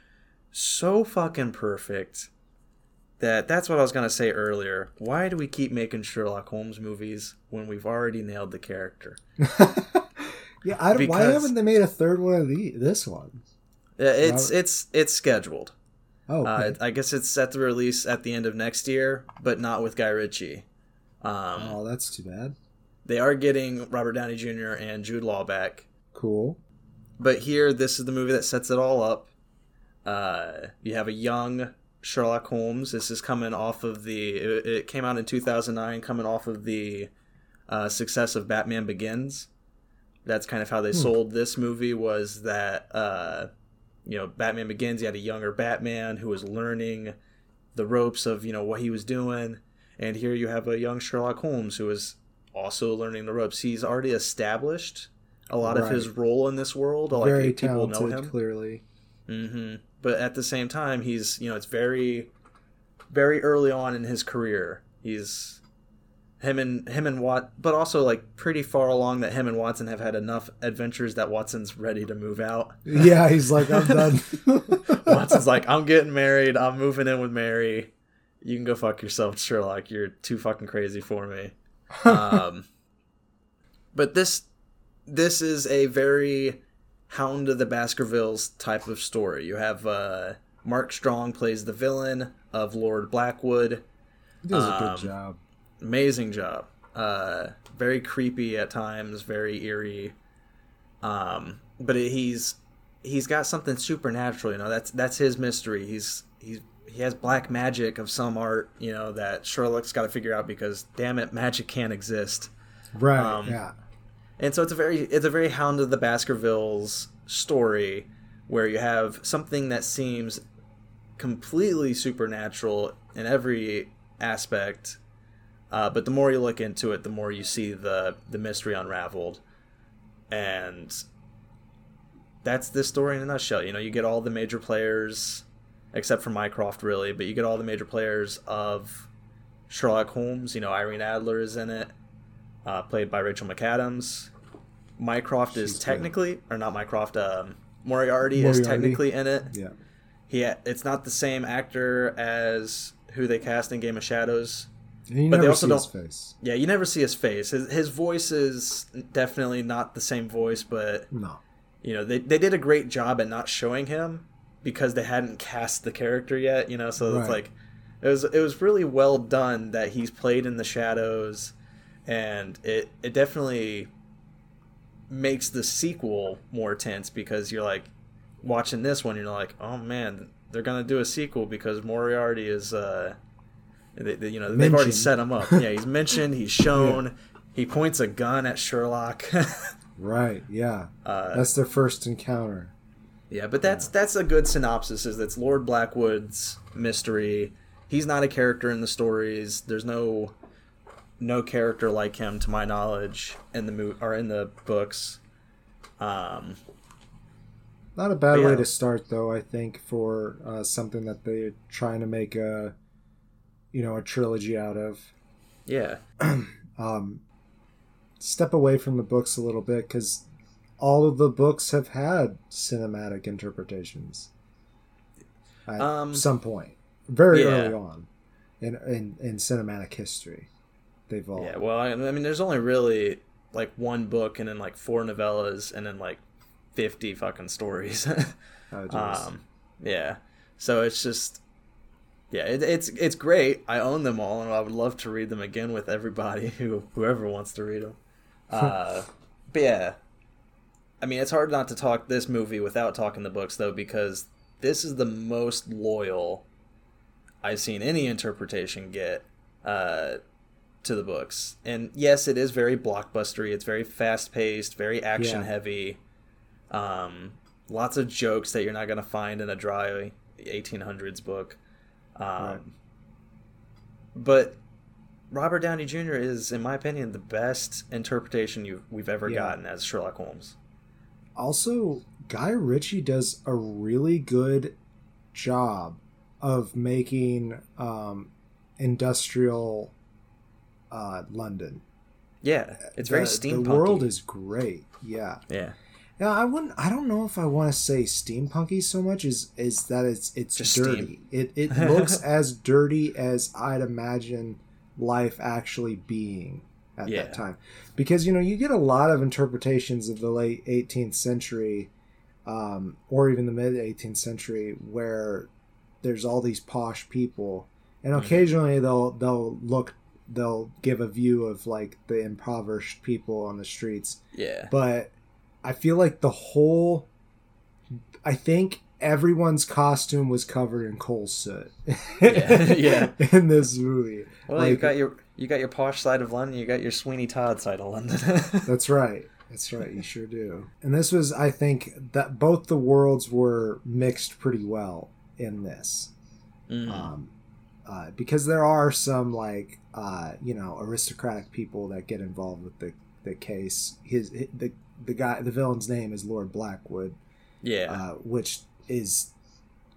Speaker 2: so fucking perfect that that's what I was gonna say earlier. Why do we keep making Sherlock Holmes movies when we've already nailed the character?
Speaker 3: yeah, I don't, why haven't they made a third one of the this one?
Speaker 2: Uh, It's it's it's scheduled.
Speaker 3: Oh,
Speaker 2: Uh,
Speaker 3: okay.
Speaker 2: it- I guess it's set to release at the end of next year, but not with Guy Ritchie. Um,
Speaker 3: oh, that's too bad.
Speaker 2: They are getting Robert Downey Jr. and Jude Law back,
Speaker 3: Cool.
Speaker 2: but here this is the movie that sets it all up uh, you have a young sherlock holmes. This is coming off of the it, it came out in 2009 coming off of the uh, success of batman begins. That's kind of how they
Speaker 3: Hmm.
Speaker 2: sold this movie was that uh, you know batman begins you had a younger batman who was learning the ropes of you know what he was doing. And here you have a young sherlock holmes who is also learning the ropes. He's already established a lot of his role in this world. Like
Speaker 3: Very
Speaker 2: people know him.
Speaker 3: clearly.
Speaker 2: hmm But at the same time, he's you know it's very, very early on in his career. He's him and him and Wat, but also like pretty far along that him and Watson have had enough adventures that Watson's ready to move out.
Speaker 3: Yeah, he's like, I'm done.
Speaker 2: Watson's like, I'm getting married. I'm moving in with Mary. You can go fuck yourself, Sherlock. You're too fucking crazy for me. Um, but this this is a very Hound of the Baskervilles type of story. You have uh, Mark Strong plays the villain of Lord Blackwood.
Speaker 3: he does a
Speaker 2: Um,
Speaker 3: good job.
Speaker 2: Amazing job. Uh, very creepy at times, very eerie. Um, but it, he's he's got something supernatural. You know, that's that's his mystery. He's he's he has black magic of some art. You know that Sherlock's got to figure out because damn it, magic can't exist.
Speaker 3: Right.
Speaker 2: um,
Speaker 3: yeah.
Speaker 2: And so it's a very it's a very Hound of the Baskervilles story where you have something that seems completely supernatural in every aspect. Uh, but the more you look into it, the more you see the the mystery unraveled, and that's this story in a nutshell. You know, you get all the major players, except for Mycroft, really, but you get all the major players of Sherlock Holmes. You know, Irene Adler is in it, uh, played by Rachel McAdams. Mycroft is
Speaker 3: She's good.
Speaker 2: technically, or not Mycroft. Um, Moriarty, is technically in it.
Speaker 3: Yeah.
Speaker 2: He, it's not the same actor as who they cast in Game of Shadows. But they also
Speaker 3: see
Speaker 2: don't-
Speaker 3: face.
Speaker 2: Yeah, you never see his face. His, his voice is definitely not the same voice, but
Speaker 3: No.
Speaker 2: you know they, they did a great job at not showing him because they hadn't cast the character yet. You know, so it's like it was it was really well done that he's played in the shadows, and it it definitely makes the sequel more tense because you're like watching this one, you're like, oh man, they're gonna do a sequel because Moriarty is uh, they, they- you know they've already set him up. Yeah, he's mentioned, he's shown. He points a gun at Sherlock.
Speaker 3: Right. Yeah.
Speaker 2: uh,
Speaker 3: That's their first encounter.
Speaker 2: Yeah, but that's that's a good synopsis. Is that's Lord Blackwood's mystery. He's not a character in the stories. There's no no character like him, to my knowledge, in the mo- or in the books. Um,
Speaker 3: Not a bad
Speaker 2: But
Speaker 3: way to start, though. I think for uh, something that they're trying to make a, you know, a trilogy out of.
Speaker 2: Yeah.
Speaker 3: um, step away from the books a little bit because all of the books have had cinematic interpretations at
Speaker 2: Um,
Speaker 3: some point, very
Speaker 2: yeah.
Speaker 3: early on in, in in cinematic history. They've all
Speaker 2: Yeah, well, I, I mean, there's only really like one book and then like four novellas and then like 50 fucking stories.
Speaker 3: oh,
Speaker 2: um, yeah. So it's just, yeah, it, it's it's great. I own them all, and I would love to read them again with everybody who whoever wants to read them. Uh, but yeah, I mean, it's hard not to talk this movie without talking the books though, because this is the most loyal I've seen any interpretation get uh, to the books. And yes, it is very blockbustery. It's very fast paced, very action
Speaker 3: Yeah.
Speaker 2: heavy. Um, lots of jokes that you're not gonna find in a dry 1800s book. Um,
Speaker 3: Right.
Speaker 2: But Robert Downey Jr. is, in my opinion, the best interpretation you we've ever
Speaker 3: Yeah.
Speaker 2: gotten as Sherlock Holmes.
Speaker 3: also Guy Ritchie does a really good job of making um, industrial uh, London.
Speaker 2: Yeah, it's very
Speaker 3: the,
Speaker 2: steampunk.
Speaker 3: The world is great. Yeah.
Speaker 2: yeah,
Speaker 3: Yeah, I wouldn't. I don't know if I want to say steampunky so much. Is is that it's it's
Speaker 2: Just
Speaker 3: dirty.
Speaker 2: steam.
Speaker 3: It it looks as dirty as I'd imagine life actually being at
Speaker 2: Yeah.
Speaker 3: that time, because you know you get a lot of interpretations of the late 18th century, um, or even the mid 18th century, where there's all these posh people, and
Speaker 2: Mhm.
Speaker 3: occasionally they'll they'll look they'll give a view of like the impoverished people on the streets
Speaker 2: yeah,
Speaker 3: but I feel like the whole I think everyone's costume was covered in coal soot.
Speaker 2: Yeah, yeah.
Speaker 3: In this movie.
Speaker 2: Well, you got your you got your posh side of London, you got your Sweeney Todd side of London.
Speaker 3: That's right. That's right. You sure do. And this was I think that both the worlds were mixed pretty well in this.
Speaker 2: Mm.
Speaker 3: Um uh, because there are some like uh, you know aristocratic people that get involved with the, the case. His the the guy the villain's name is Lord Blackwood.
Speaker 2: yeah,
Speaker 3: uh, which is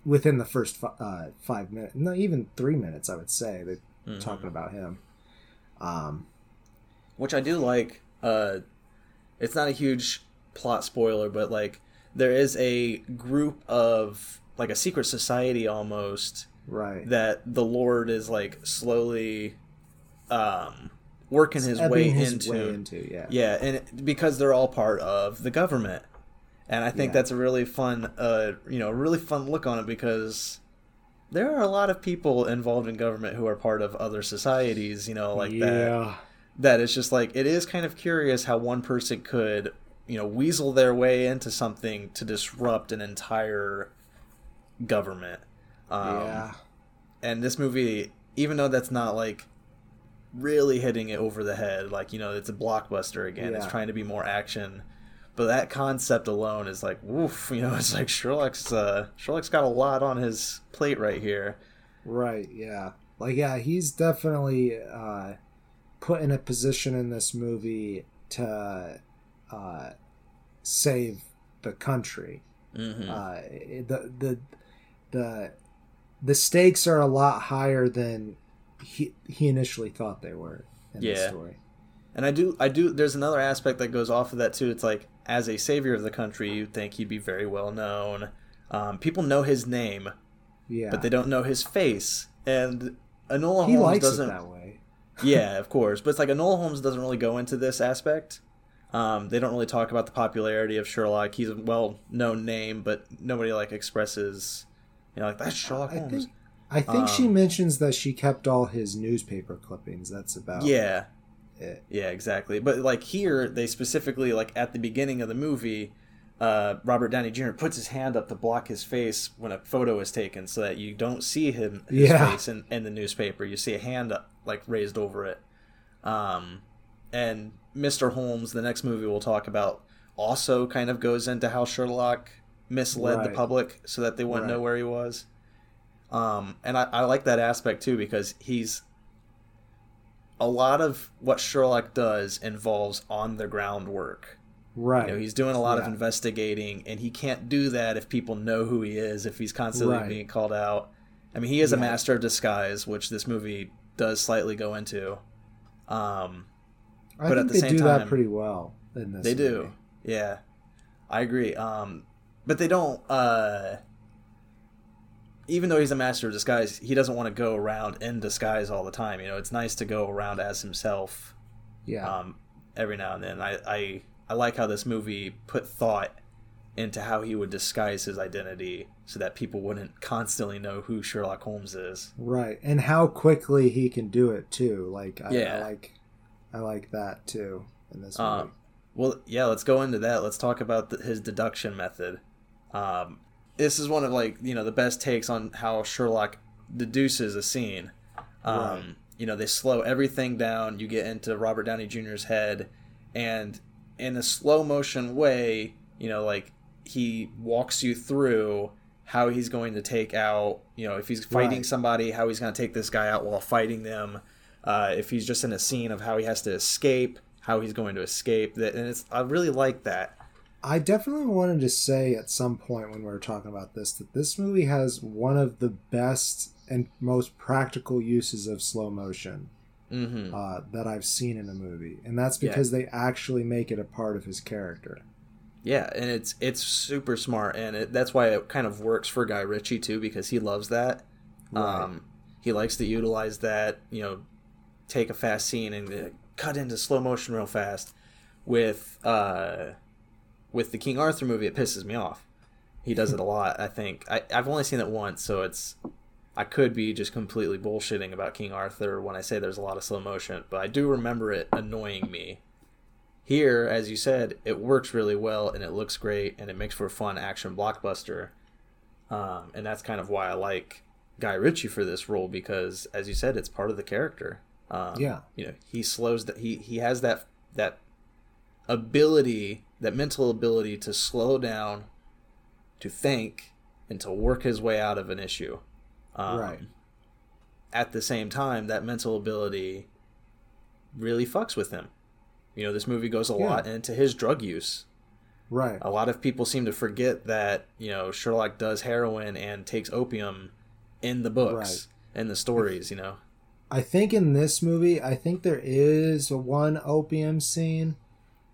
Speaker 3: within the first fi- uh, five minutes, no, even three minutes, I would say. They're
Speaker 2: Mhm.
Speaker 3: talking about him. Um,
Speaker 2: which I do like. Uh, it's not a huge plot spoiler, but like there is a group of like a secret society almost
Speaker 3: right.
Speaker 2: that the Lord is like slowly um, working his way
Speaker 3: his
Speaker 2: into.
Speaker 3: way into, yeah.
Speaker 2: Yeah, and it, because they're all part of the government, and I think
Speaker 3: Yeah.
Speaker 2: that's a really fun, uh, you know, really fun look on it because there are a lot of people involved in government who are part of other societies, you know, like that.
Speaker 3: yeah.
Speaker 2: That it's just like it is kind of curious how one person could, you know, weasel their way into something to disrupt an entire government. Um,
Speaker 3: yeah.
Speaker 2: and this movie even though that's not like really hitting it over the head like you know it's a blockbuster again it's trying to be more action but that concept alone is like woof you know it's like sherlock's uh sherlock's got a lot on his plate right here
Speaker 3: Right, yeah. Like, yeah, he's definitely uh, put in a position in this movie to uh, save the country.
Speaker 2: mm-hmm.
Speaker 3: uh, the the the the stakes are a lot higher than he he initially thought they were in the
Speaker 2: Yeah.
Speaker 3: story.
Speaker 2: and i do i do there's another aspect that goes off of that too it's like as a savior of the country you'd think he'd be very well known um, people know his name
Speaker 3: Yeah,
Speaker 2: but they don't know his face and enola
Speaker 3: he
Speaker 2: holmes
Speaker 3: likes
Speaker 2: doesn't
Speaker 3: that way.
Speaker 2: yeah, of course. But it's like Enola Holmes doesn't really go into this aspect. Um, they don't really talk about the popularity of Sherlock. He's a well-known name, but nobody like expresses, you know, like that's Sherlock
Speaker 3: I
Speaker 2: Holmes.
Speaker 3: think I think she
Speaker 2: Um,
Speaker 3: mentions that she kept all his newspaper clippings. That's about
Speaker 2: yeah,
Speaker 3: it.
Speaker 2: yeah, exactly. But like here, they specifically like at the beginning of the movie, uh, Robert Downey Jr. puts his hand up to block his face when a photo is taken, so that you don't see him his
Speaker 3: Yeah.
Speaker 2: face in, in the newspaper. You see a hand up, like raised over it. Um, and Mr. Holmes, the next movie we'll talk about, also kind of goes into how Sherlock misled the public so that they wouldn't know where he was. Um, and I, I like that aspect too because he's a lot of what Sherlock does involves on the ground work.
Speaker 3: Right.
Speaker 2: You know, he's doing a lot of investigating, and he can't do that if people know who he is. If he's constantly
Speaker 3: Right.
Speaker 2: being called out, I mean, he is a master of disguise, which this movie does slightly go into. Um,
Speaker 3: I
Speaker 2: But at the
Speaker 3: they
Speaker 2: same
Speaker 3: do that
Speaker 2: time,
Speaker 3: pretty well in this.
Speaker 2: they do, yeah, I agree. Um, but they don't. Uh, even though he's a master of disguise, he doesn't want to go around in disguise all the time. You know, it's nice to go around as himself
Speaker 3: Yeah,
Speaker 2: um, every now and then. I, I I like how this movie put thought into how he would disguise his identity so that people wouldn't constantly know who Sherlock Holmes is.
Speaker 3: right. And how quickly he can do it too. Like, I,
Speaker 2: Yeah.
Speaker 3: I like, I like that too in this
Speaker 2: Um. Well, yeah, let's go into that. Let's talk about the, his deduction method. Um, this is one of like you know the best takes on how Sherlock deduces a scene. Um,
Speaker 3: Right.
Speaker 2: You know, they slow everything down. You get into Robert Downey Jr.'s head, and in a slow motion way, you know, like he walks you through how he's going to take out. You know, if he's fighting
Speaker 3: Right.
Speaker 2: somebody, how he's going to take this guy out while fighting them. Uh, if he's just in a scene of how he has to escape, how he's going to escape. That and it's I really like that.
Speaker 3: I definitely wanted to say at some point when we were talking about this that this movie has one of the best and most practical uses of slow motion
Speaker 2: hmm
Speaker 3: uh, that I've seen in a movie, and that's
Speaker 2: Yeah.
Speaker 3: because they actually make it a part of his character.
Speaker 2: Yeah, and it's it's super smart, and it, that's why it kind of works for Guy Ritchie too because he loves that.
Speaker 3: Right.
Speaker 2: Um, he likes to utilize that. You know, take a fast scene and uh, cut into slow motion real fast. With uh, with the King Arthur movie, it pisses me off. He does it a lot. I think I, I've only seen it once, so it's I could be just completely bullshitting about King Arthur when I say there's a lot of slow motion, but I do remember it annoying me. Here, as you said, it works really well and it looks great and it makes for a fun action blockbuster. Um, and that's kind of why I like Guy Ritchie for this role because, as you said, it's part of the character. Um,
Speaker 3: Yeah.
Speaker 2: you know, he slows that he he has that that ability, that mental ability to slow down, to think, and to work his way out of an issue. Um,
Speaker 3: Right.
Speaker 2: At the same time, that mental ability really fucks with him. You know, this movie goes a
Speaker 3: Yeah.
Speaker 2: lot into his drug use.
Speaker 3: Right.
Speaker 2: A lot of people seem to forget that, you know, Sherlock does heroin and takes opium in the books, in the stories, you know.
Speaker 3: I think in this movie, I think there is one opium scene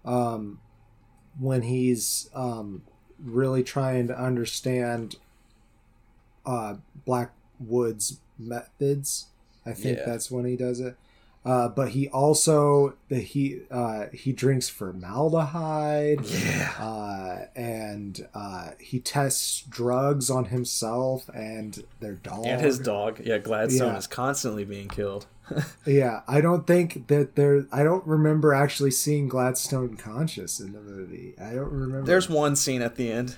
Speaker 3: um, when he's um, really trying to understand uh, Blackwood's methods. I think
Speaker 2: Yeah.
Speaker 3: that's when he does it. Uh, but he also the he uh, he drinks formaldehyde.
Speaker 2: Yeah.
Speaker 3: Uh, and uh, he tests drugs on himself and their dog.
Speaker 2: And his dog. Yeah, Gladstone
Speaker 3: Yeah.
Speaker 2: is constantly being killed.
Speaker 3: Yeah, I don't think that there. I don't remember actually seeing Gladstone conscious in the movie. I don't remember.
Speaker 2: There's one scene at the end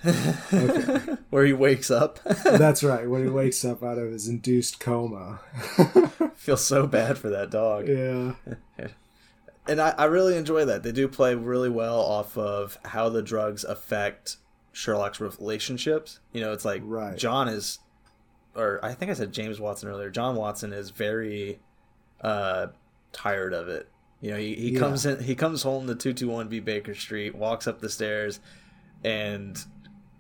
Speaker 3: Okay.
Speaker 2: where he wakes up.
Speaker 3: That's right. When he wakes up out of his induced coma.
Speaker 2: Feel so bad for that dog.
Speaker 3: yeah.
Speaker 2: and I, I really enjoy that. They do play really well off of how the drugs affect Sherlock's relationships. You know, it's like
Speaker 3: Right.
Speaker 2: John is, or I think I said James Watson earlier. John Watson is very uh, tired of it. You know, he, he
Speaker 3: Yeah.
Speaker 2: comes in, he comes home to two two one B Baker Street, walks up the stairs, and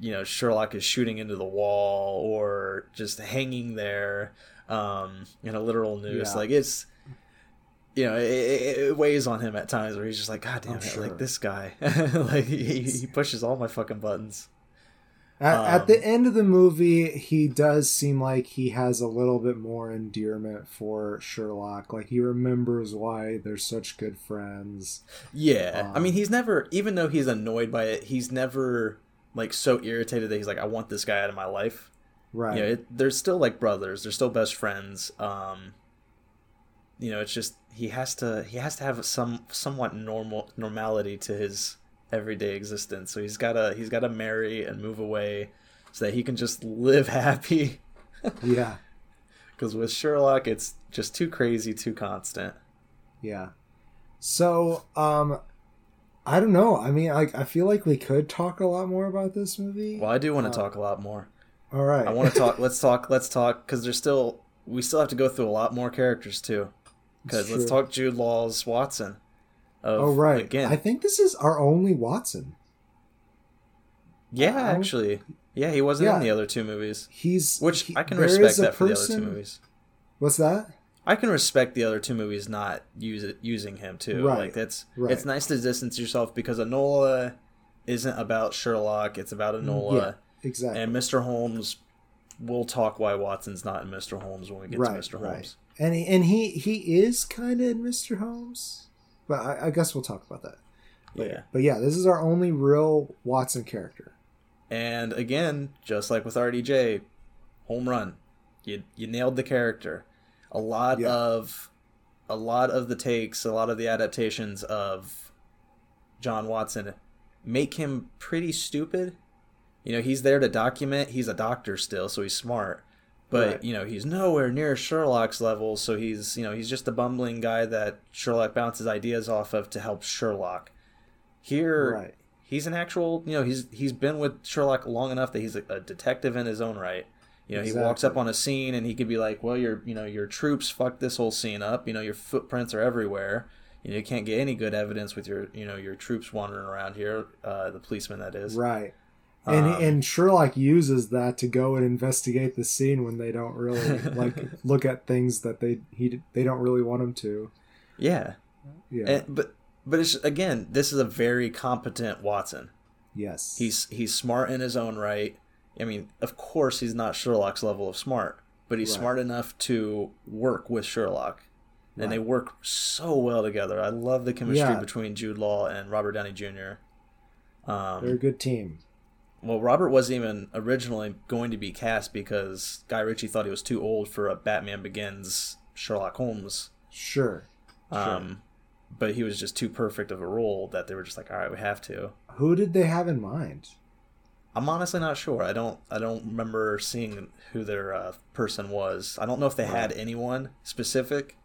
Speaker 2: you know Sherlock is shooting into the wall or just hanging there um, in a literal noose.
Speaker 3: Yeah.
Speaker 2: Like it's you know, it, it, weighs on him at times where he's just like, God damn
Speaker 3: I'm
Speaker 2: it,
Speaker 3: sure.
Speaker 2: like this guy, like he, he pushes all my fucking buttons.
Speaker 3: At, at
Speaker 2: Um,
Speaker 3: the end of the movie, he does seem like he has a little bit more endearment for Sherlock. Like he remembers why they're such good friends.
Speaker 2: Yeah, I
Speaker 3: Um,
Speaker 2: mean, he's never, even though he's annoyed by it, he's never like so irritated that he's like, I want this guy out of my life.
Speaker 3: Right.
Speaker 2: You know, it, they're still like brothers. They're still best friends. Um, you know, it's just he has to he has to have some somewhat normal normality to his everyday existence. So he's gotta he's gotta marry and move away so that he can just live happy.
Speaker 3: yeah.
Speaker 2: Because with Sherlock, it's just too crazy, too constant.
Speaker 3: Yeah. So, um, I don't know. I mean, like, I feel like we could talk a lot more about this movie.
Speaker 2: Well, I do want to
Speaker 3: Uh,
Speaker 2: talk a lot more.
Speaker 3: All right.
Speaker 2: I want to talk. Let's talk. Let's talk because there's still we still have to go through a lot more characters too. Because let's talk Jude Law's Watson.
Speaker 3: Oh right.
Speaker 2: Again,
Speaker 3: I think this is our only Watson.
Speaker 2: yeah,
Speaker 3: I-
Speaker 2: actually, yeah, he wasn't
Speaker 3: Yeah.
Speaker 2: in the other two movies,
Speaker 3: He's
Speaker 2: which
Speaker 3: he-
Speaker 2: I can respect that for the other two movies.
Speaker 3: What's that?
Speaker 2: I can respect the other two movies not use it, using him too.
Speaker 3: Right,
Speaker 2: Like that's
Speaker 3: right.
Speaker 2: it's nice to distance yourself because Enola isn't about Sherlock. It's about mm, Enola,
Speaker 3: Yeah, exactly.
Speaker 2: and Mr. Holmes. We'll talk why Watson's not in Mr. Holmes when we get
Speaker 3: right,
Speaker 2: to Mr. Holmes.
Speaker 3: And he, and he he is kind of in Mr. Holmes, but I, I guess we'll talk about that. later.
Speaker 2: Yeah.
Speaker 3: But yeah, this is our only real Watson character.
Speaker 2: And again, just like with RDJ, home run. You you nailed the character. A lot
Speaker 3: Yeah.
Speaker 2: of a lot of the takes, a lot of the adaptations of John Watson make him pretty stupid. You know, he's there to document. He's a doctor still, so he's smart. But,
Speaker 3: Right.
Speaker 2: you know, he's nowhere near Sherlock's level, so he's, you know, he's just a bumbling guy that Sherlock bounces ideas off of to help Sherlock. Here,
Speaker 3: Right.
Speaker 2: he's an actual you know he's he's been with sherlock long enough that he's a, a detective in his own right you know he walks up on a scene and he could be like well your you know your troops fucked this whole scene up you know your footprints are everywhere you know you can't get any good evidence with your you know your troops wandering around here uh the policeman that is
Speaker 3: Right. And
Speaker 2: Um,
Speaker 3: and Sherlock uses that to go and investigate the scene when they don't really like look at things that they he they don't really want him to.
Speaker 2: yeah
Speaker 3: Yeah.
Speaker 2: And, but but it's again this is a very competent watson
Speaker 3: yes.
Speaker 2: He's he's smart in his own right. I mean, of course, he's not Sherlock's level of smart, but he's
Speaker 3: Right.
Speaker 2: smart enough to work with Sherlock, and they work so well together. I love the chemistry
Speaker 3: Yeah.
Speaker 2: between Jude Law and Robert Downey Jr.
Speaker 3: They're a
Speaker 2: Um,
Speaker 3: good team.
Speaker 2: Well, Robert wasn't even originally going to be cast because Guy Ritchie thought he was too old for a Batman Begins Sherlock Holmes.
Speaker 3: Sure. Sure.
Speaker 2: Um, but he was just too perfect of a role that they were just like, all right, we have to.
Speaker 3: Who did they have in mind?
Speaker 2: I'm honestly not sure. I don't. I don't remember seeing who their uh, person was. I don't know if they had anyone specific,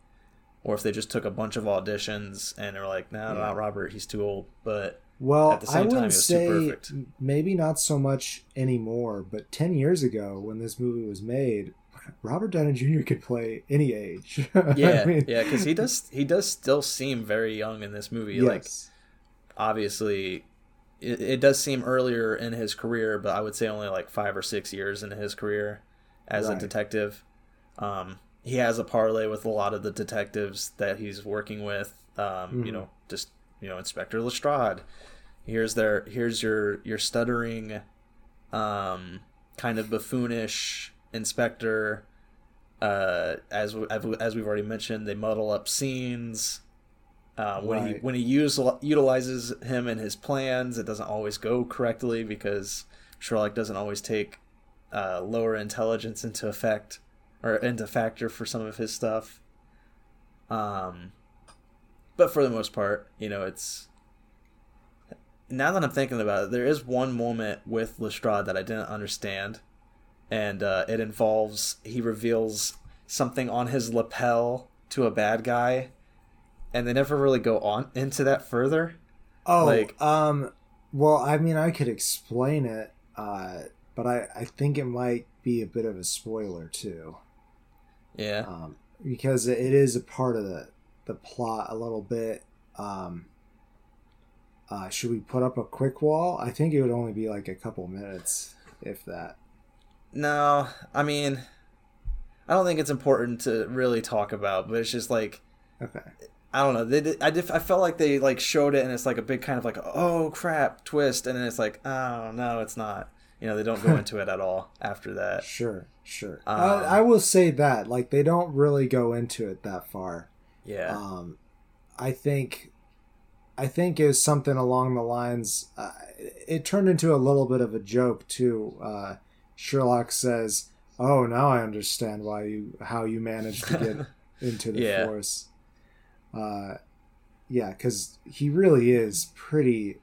Speaker 2: or if they just took a bunch of auditions and they were like, "No, nah,
Speaker 3: Yeah.
Speaker 2: not Robert. He's too old." But
Speaker 3: Well,
Speaker 2: At the
Speaker 3: I
Speaker 2: same time,
Speaker 3: wouldn't
Speaker 2: too
Speaker 3: say
Speaker 2: perfect.
Speaker 3: maybe not so much anymore, but 10 years ago when this movie was made, Robert Downey Jr. could play any age.
Speaker 2: yeah,
Speaker 3: I mean,
Speaker 2: yeah, because he does. He does still seem very young in this movie. Like obviously, it, it does seem earlier in his career, but I would say only like five or six years in his career as a detective. Um, he has a parlay with a lot of the detectives that he's working with. Um, You
Speaker 3: Mhm.
Speaker 2: know, just you know, Inspector Lestrade. Here's their here's your your stuttering, um, kind of buffoonish inspector. Uh, as as we've already mentioned, they muddle up scenes. Uh, when he when he use, utilizes him in his plans, it doesn't always go correctly because Sherlock doesn't always take uh, lower intelligence into effect or into factor for some of his stuff. Um, but for the most part, you know, it's now that I'm thinking about it, there is one moment with Lestrade that I didn't understand, and uh, it involves he reveals something on his lapel to a bad guy, and they never really go on into that further.
Speaker 3: Oh,
Speaker 2: like-
Speaker 3: um, well, I mean, I could explain it, uh, but I, I think it might be a bit of a spoiler too,
Speaker 2: Yeah,
Speaker 3: um, because it is a part of the the plot a little bit. Um, uh, should we put up a quick wall? I think it would only be like a couple minutes, if that.
Speaker 2: no, I mean, I don't think it's important to really talk about, but it's just like
Speaker 3: Okay.
Speaker 2: I don't know. They did, I did, I felt like they like showed it, and it's like a big kind of like oh crap twist, and then it's like oh no, it's not. You know, they don't go into it at all after that.
Speaker 3: Sure, sure.
Speaker 2: Um,
Speaker 3: I, I will say that, like, they don't really go into it that far.
Speaker 2: Yeah,
Speaker 3: Um, I think, I think is something along the lines. Uh, it turned into a little bit of a joke too. Uh, Sherlock says, "Oh, now I understand why you how you managed to get into the
Speaker 2: Yeah.
Speaker 3: force." Uh, yeah, because he really is pretty,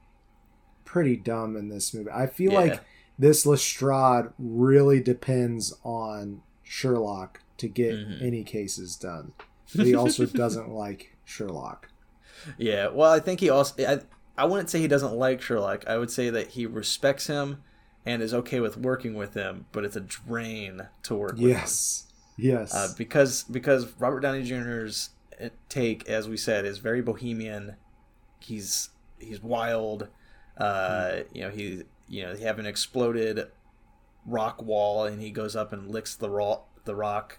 Speaker 3: pretty dumb in this movie. I feel
Speaker 2: Yeah.
Speaker 3: like this Lestrade really depends on Sherlock to get
Speaker 2: Mhm.
Speaker 3: any cases done. But he also doesn't like Sherlock.
Speaker 2: yeah. Well, I think he also. I, I wouldn't say he doesn't like Sherlock. I would say that he respects him and is okay with working with him, but it's a drain to work with. him.
Speaker 3: Yes. Yes.
Speaker 2: uh, because because Robert Downey Jr.'s take, as we said, is very bohemian. He's he's wild. Uh, You know he you know they have an exploded rock wall, and he goes up and licks the rock the rock.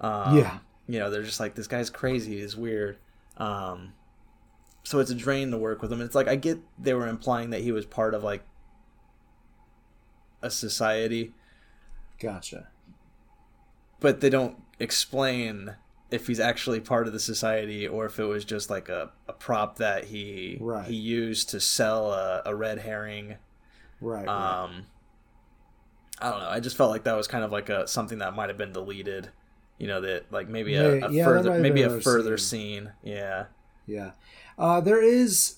Speaker 2: Um,
Speaker 3: Yeah.
Speaker 2: You know they're just like this guy's crazy, he's weird. Um, so it's a drain to work with him. It's like I get they were implying that he was part of like a society,
Speaker 3: Gotcha.
Speaker 2: but they don't explain if he's actually part of the society or if it was just like a, a prop that he
Speaker 3: Right.
Speaker 2: he used to sell a, a red herring.
Speaker 3: Right. right.
Speaker 2: Um, I don't know. I just felt like that was kind of like a something that might have been deleted. You know that like maybe a,
Speaker 3: Yeah,
Speaker 2: a
Speaker 3: yeah,
Speaker 2: further maybe a further
Speaker 3: scene.
Speaker 2: scene. Yeah.
Speaker 3: Yeah. Uh, there is.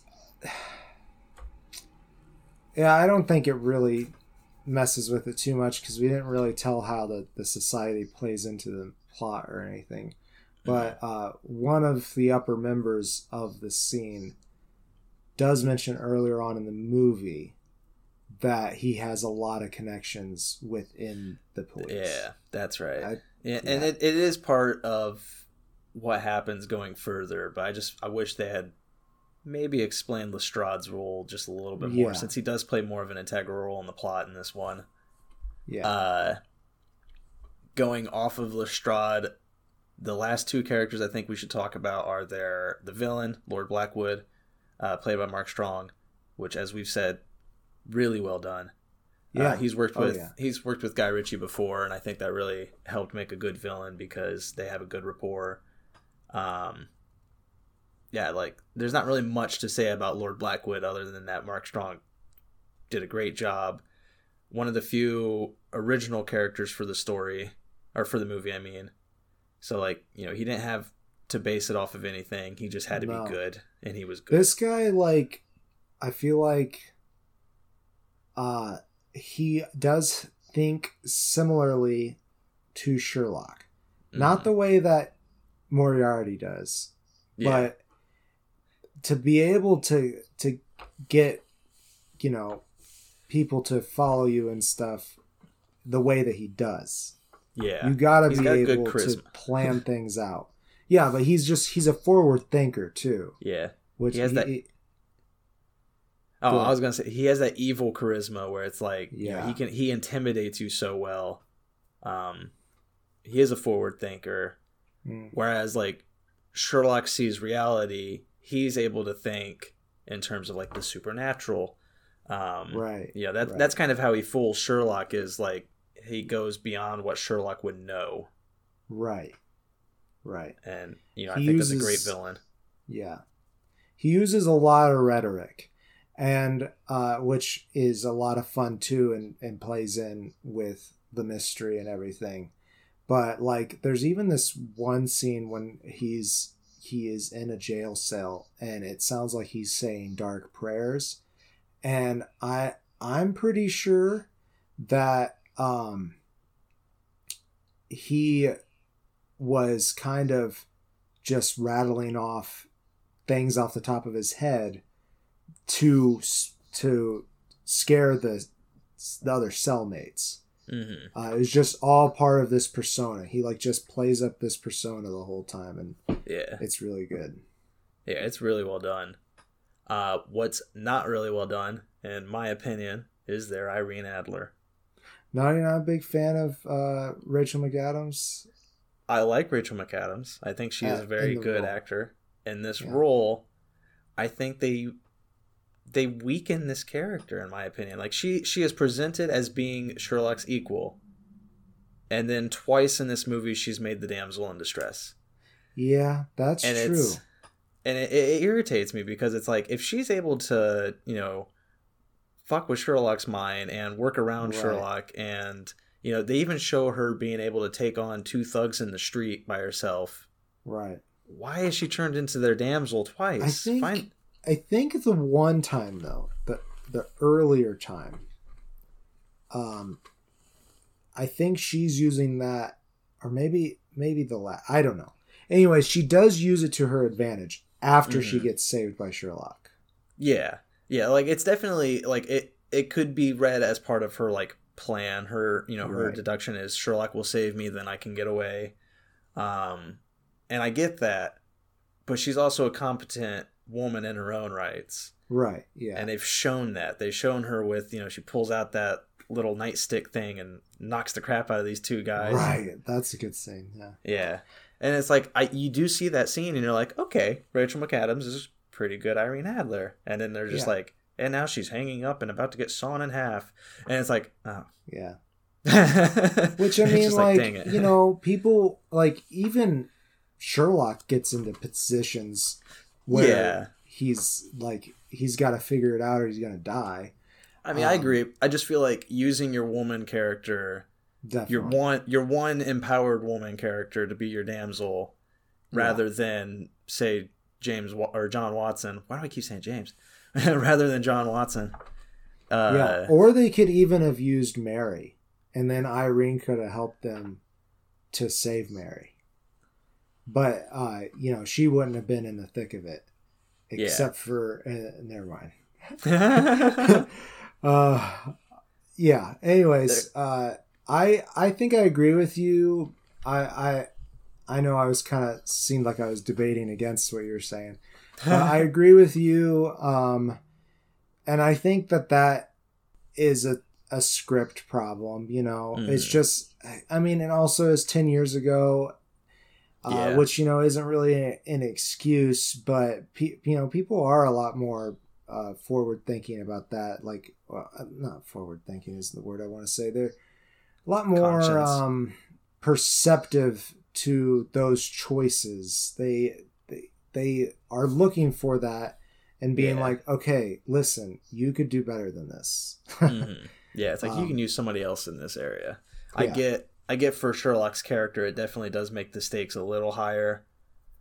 Speaker 3: Yeah, I don't think it really messes with it too much because we didn't really tell how the, the society plays into the plot or anything. But uh, one of the upper members of the scene does mention earlier on in the movie that he has a lot of connections within the police.
Speaker 2: Yeah, that's right.
Speaker 3: I-
Speaker 2: yeah, and it, it is part of what happens going further. But I just I wish they had maybe explained Lestrade's role just a little bit more,
Speaker 3: Yeah.
Speaker 2: since he does play more of an integral role in the plot in this one.
Speaker 3: Yeah.
Speaker 2: Uh, going off of Lestrade, the last two characters I think we should talk about are their the villain Lord Blackwood, uh, played by Mark Strong, which, as we've said, really well done.
Speaker 3: Yeah.
Speaker 2: Uh, he's worked
Speaker 3: Oh,
Speaker 2: with
Speaker 3: yeah.
Speaker 2: he's worked with Guy Ritchie before, and I think that really helped make a good villain because they have a good rapport. Um, yeah, like there's not really much to say about Lord Blackwood other than that Mark Strong did a great job. One of the few original characters for the story or for the movie, I mean. So like you know he didn't have to base it off of anything. He just had to
Speaker 3: No.
Speaker 2: be good, and he was good.
Speaker 3: This guy, like, I feel like, uh, he does think similarly to Sherlock. Not
Speaker 2: Mhm.
Speaker 3: the way that Moriarty does,
Speaker 2: yeah.
Speaker 3: but to be able to to get, you know, people to follow you and stuff, the way that he does.
Speaker 2: yeah.
Speaker 3: You gotta be able to plan things out. Yeah, but he's just he's a forward thinker too,
Speaker 2: yeah.
Speaker 3: which
Speaker 2: He has that- Oh,
Speaker 3: Go
Speaker 2: I was gonna say he has that evil charisma where it's like, you know,
Speaker 3: Yeah.
Speaker 2: he can he intimidates you so well. Um, he is a forward thinker,
Speaker 3: Mm.
Speaker 2: whereas like Sherlock sees reality, he's able to think in terms of like the supernatural. Um,
Speaker 3: Right.
Speaker 2: Yeah, that
Speaker 3: right.
Speaker 2: that's kind of how he fools Sherlock. Is like he goes beyond what Sherlock would know,
Speaker 3: Right. Right.
Speaker 2: and you know, I
Speaker 3: He
Speaker 2: think that's a great villain.
Speaker 3: Yeah. He uses a lot of rhetoric and uh which is a lot of fun too and and plays in with the mystery and everything. But like there's even this one scene when he's he is in a jail cell and it sounds like he's saying dark prayers and I I'm pretty sure that um he was kind of just rattling off things off the top of his head to to scare the the other cellmates.
Speaker 2: hmm
Speaker 3: Uh, it was just all part of this persona. He like just plays up this persona the whole time, and
Speaker 2: Yeah.
Speaker 3: it's really good.
Speaker 2: Yeah, it's really well done. Uh, what's not really well done, in my opinion, is their Irene Adler.
Speaker 3: Not a big fan of uh, Rachel McAdams.
Speaker 2: I like Rachel McAdams. I think she is a very good
Speaker 3: role.
Speaker 2: actor. In this
Speaker 3: Yeah.
Speaker 2: role, I think they they weaken this character in my opinion. Like she she is presented as being Sherlock's equal. And then twice in this movie she's made the damsel in distress.
Speaker 3: Yeah, that's
Speaker 2: and
Speaker 3: true.
Speaker 2: and it, it irritates me because it's like if she's able to you know fuck with sherlock's mind and work around
Speaker 3: Right.
Speaker 2: sherlock and you know they even show her being able to take on two thugs in the street by herself
Speaker 3: Right.
Speaker 2: why is she turned into their damsel twice
Speaker 3: I think
Speaker 2: Fine-
Speaker 3: I think the one time though, the the earlier time, um, I think she's using that, or maybe maybe the last. I don't know. Anyways, she does use it to her advantage after she
Speaker 2: Mhm.
Speaker 3: gets saved by Sherlock.
Speaker 2: yeah yeah like it's definitely like it it could be read as part of her like plan her you know her
Speaker 3: Right.
Speaker 2: deduction is sherlock will save me then i can get away um and i get that but she's also a competent woman in her own rights
Speaker 3: Right. Yeah.
Speaker 2: and they've shown that they've shown her with you know she pulls out that little nightstick thing and knocks the crap out of these two guys
Speaker 3: right. That's a good scene. Yeah.
Speaker 2: yeah and it's like I you do see that scene and you're like, okay, Rachel McAdams is pretty good Irene Adler, and then they're just
Speaker 3: Yeah.
Speaker 2: like, and now she's hanging up and about to get sawn in half, and it's like, oh.
Speaker 3: Yeah.
Speaker 2: Which
Speaker 3: Which I mean, like, you know, people like even Sherlock gets into positions where
Speaker 2: Yeah.
Speaker 3: he's like he's got to figure it out or he's gonna die.
Speaker 2: I mean, I
Speaker 3: um,
Speaker 2: agree. I just feel like using your woman character,
Speaker 3: Definitely.
Speaker 2: your one, your one empowered woman character to be your damsel, rather than say James or John Watson. Why do I keep saying James? rather than John Watson. Uh,
Speaker 3: yeah. Or they could even have used Mary, and then Irene could have helped them to save Mary. But uh, you know, she wouldn't have been in the thick of it,
Speaker 2: Yeah.
Speaker 3: except for uh, never mind. uh yeah anyways uh i i think i agree with you i i i know i was kind of seemed like i was debating against what you were saying but i agree with you um and i think that that is a a script problem you know it's
Speaker 2: Mhm.
Speaker 3: just i mean and also as 10 years ago uh, which you know isn't really an excuse but pe- you know people are a lot more uh, forward thinking about that. Like, well, uh, not forward thinking is the word I want to say. They're a lot more um, perceptive to those choices. They they they are looking for that and being
Speaker 2: Yeah.
Speaker 3: like, okay, listen, you could do better than this.
Speaker 2: Mhm. Yeah, it's like you
Speaker 3: Um,
Speaker 2: can use somebody else in this area. I
Speaker 3: Yeah.
Speaker 2: get, I get for Sherlock's character, it definitely does make the stakes a little higher.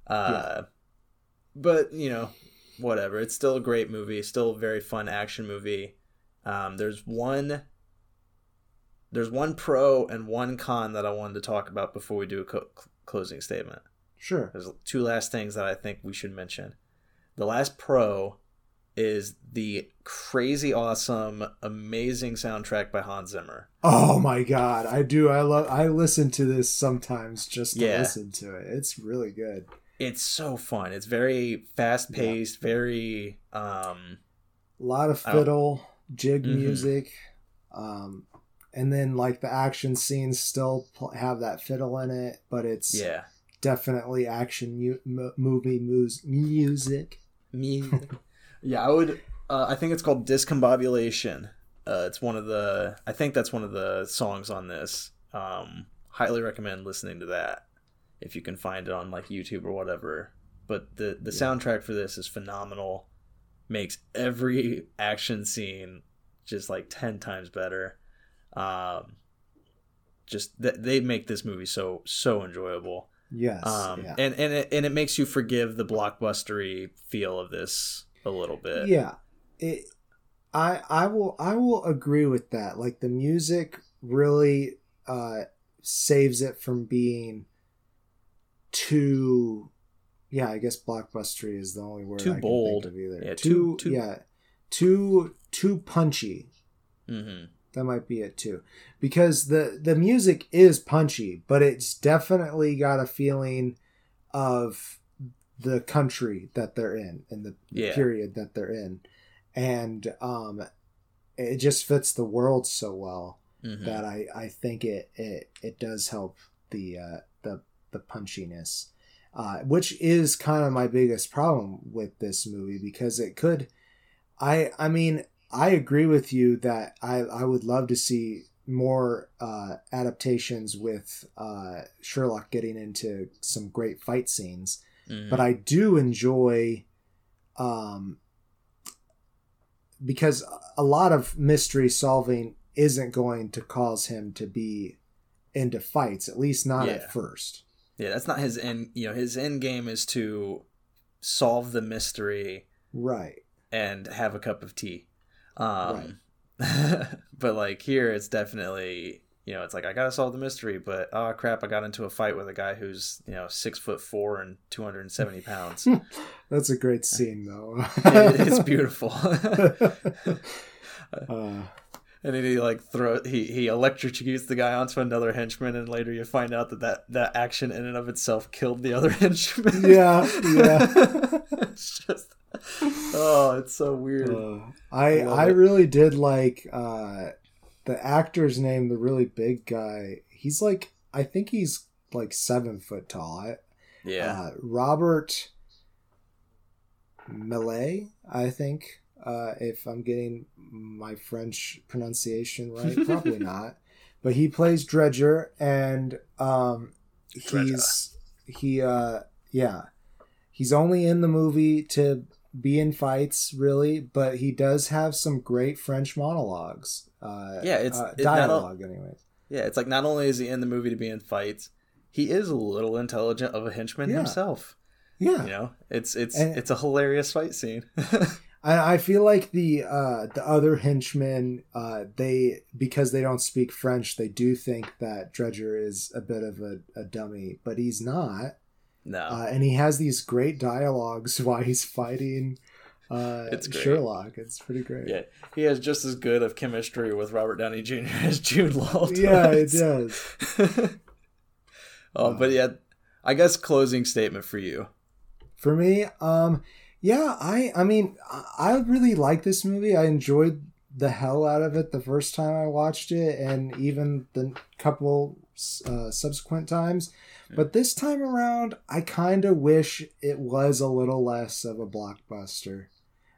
Speaker 2: Uh, but you know, whatever. It's still a great movie. Still a very fun action movie. Um, there's one, there's one pro and one con that I wanted to talk about before we do a co- closing statement.
Speaker 3: Sure.
Speaker 2: There's two last things that I think we should mention. The last pro is the crazy awesome, amazing soundtrack by Hans Zimmer.
Speaker 3: Oh my god, I do. I love. I listen to this sometimes just to
Speaker 2: Yeah.
Speaker 3: listen to it. It's really good.
Speaker 2: It's so fun. It's very fast paced, very um
Speaker 3: a lot of fiddle jig
Speaker 2: Mhm.
Speaker 3: music um and then like the action scenes still have that fiddle in it but it's
Speaker 2: yeah.
Speaker 3: definitely action mu- mo- movie mus- music
Speaker 2: Me Yeah, I would uh, I think it's called Discombobulation. Uh, it's one of the I think that's one of the songs on this. Um highly recommend listening to that if you can find it on like YouTube or whatever. But the the
Speaker 3: Yeah.
Speaker 2: soundtrack for this is phenomenal. Makes every action scene just like 10 times better. Um just th- they make this movie so so enjoyable.
Speaker 3: yes
Speaker 2: Um
Speaker 3: yeah
Speaker 2: and and it, and it makes you forgive the blockbustery feel of this a little bit.
Speaker 3: yeah it i i will i will agree with that like the music really uh saves it from being too yeah i guess blockbustery is the only word
Speaker 2: Too
Speaker 3: I can
Speaker 2: bold.
Speaker 3: think of either
Speaker 2: Yeah,
Speaker 3: too,
Speaker 2: too- too-
Speaker 3: yeah too too punchy
Speaker 2: Mhm.
Speaker 3: that might be it too because the the music is punchy but it's definitely got a feeling of the country that they're in and the
Speaker 2: Yeah.
Speaker 3: period that they're in and um it just fits the world so well
Speaker 2: Mhm.
Speaker 3: that i i think it it it does help the uh the the punchiness uh which is kind of my biggest problem with this movie because it could i i mean i agree with you that i i would love to see more uh adaptations with uh sherlock getting into some great fight scenes
Speaker 2: Mhm.
Speaker 3: but I do enjoy um because a lot of mystery solving isn't going to cause him to be into fights at least not
Speaker 2: Yeah.
Speaker 3: at first
Speaker 2: Yeah, that's not his end. You know, his end game is to solve the mystery
Speaker 3: right
Speaker 2: and have a cup of tea. Um, but like here, it's definitely you know, it's like I gotta solve the mystery, but oh crap, I got into a fight with a guy who's you know six foot four and two hundred and seventy pounds.
Speaker 3: that's a great scene though
Speaker 2: It- it's beautiful.
Speaker 3: uh,
Speaker 2: and then he like throw he he electrocutes the guy onto another henchman, and later you find out that that, that action in and of itself killed the other henchman.
Speaker 3: Yeah, yeah.
Speaker 2: it's just oh, it's so weird.
Speaker 3: uh, I
Speaker 2: love
Speaker 3: I really did like uh the actor's name the really big guy he's like I think he's like seven foot tall I
Speaker 2: Yeah.
Speaker 3: Uh, Robert Maillet, I think, uh, if I'm getting my French pronunciation right, probably not. But he plays Dredger, and um, he's he uh yeah, he's only in the movie to be in fights, really, but he does have some great French monologues. Uh,
Speaker 2: Yeah, it's-
Speaker 3: uh,
Speaker 2: it- not all-
Speaker 3: dialogue, anyways.
Speaker 2: Yeah, it's like not only is he in the movie to be in fights, he is a little intelligent of a henchman
Speaker 3: Yeah.
Speaker 2: himself.
Speaker 3: Yeah,
Speaker 2: You know, it's it's
Speaker 3: And-
Speaker 2: it's a hilarious fight scene.
Speaker 3: I, I feel like the uh, the other henchmen, uh, they because they don't speak French, they do think that Dredger is a bit of a, a dummy, but he's not.
Speaker 2: No,
Speaker 3: Uh, and he has these great dialogues while he's fighting uh,
Speaker 2: It's great.
Speaker 3: Sherlock. It's pretty great.
Speaker 2: yeah, he has just as good of chemistry with Robert Downey Jr. as Jude Law. Does.
Speaker 3: Yeah, it
Speaker 2: does. oh, but yeah, I guess closing statement for you.
Speaker 3: For me, um, yeah, I I mean, I, I really like this movie. I enjoyed the hell out of it the first time I watched it, and even the couple uh, subsequent times. But this time around, I kind of wish it was a little less of a blockbuster.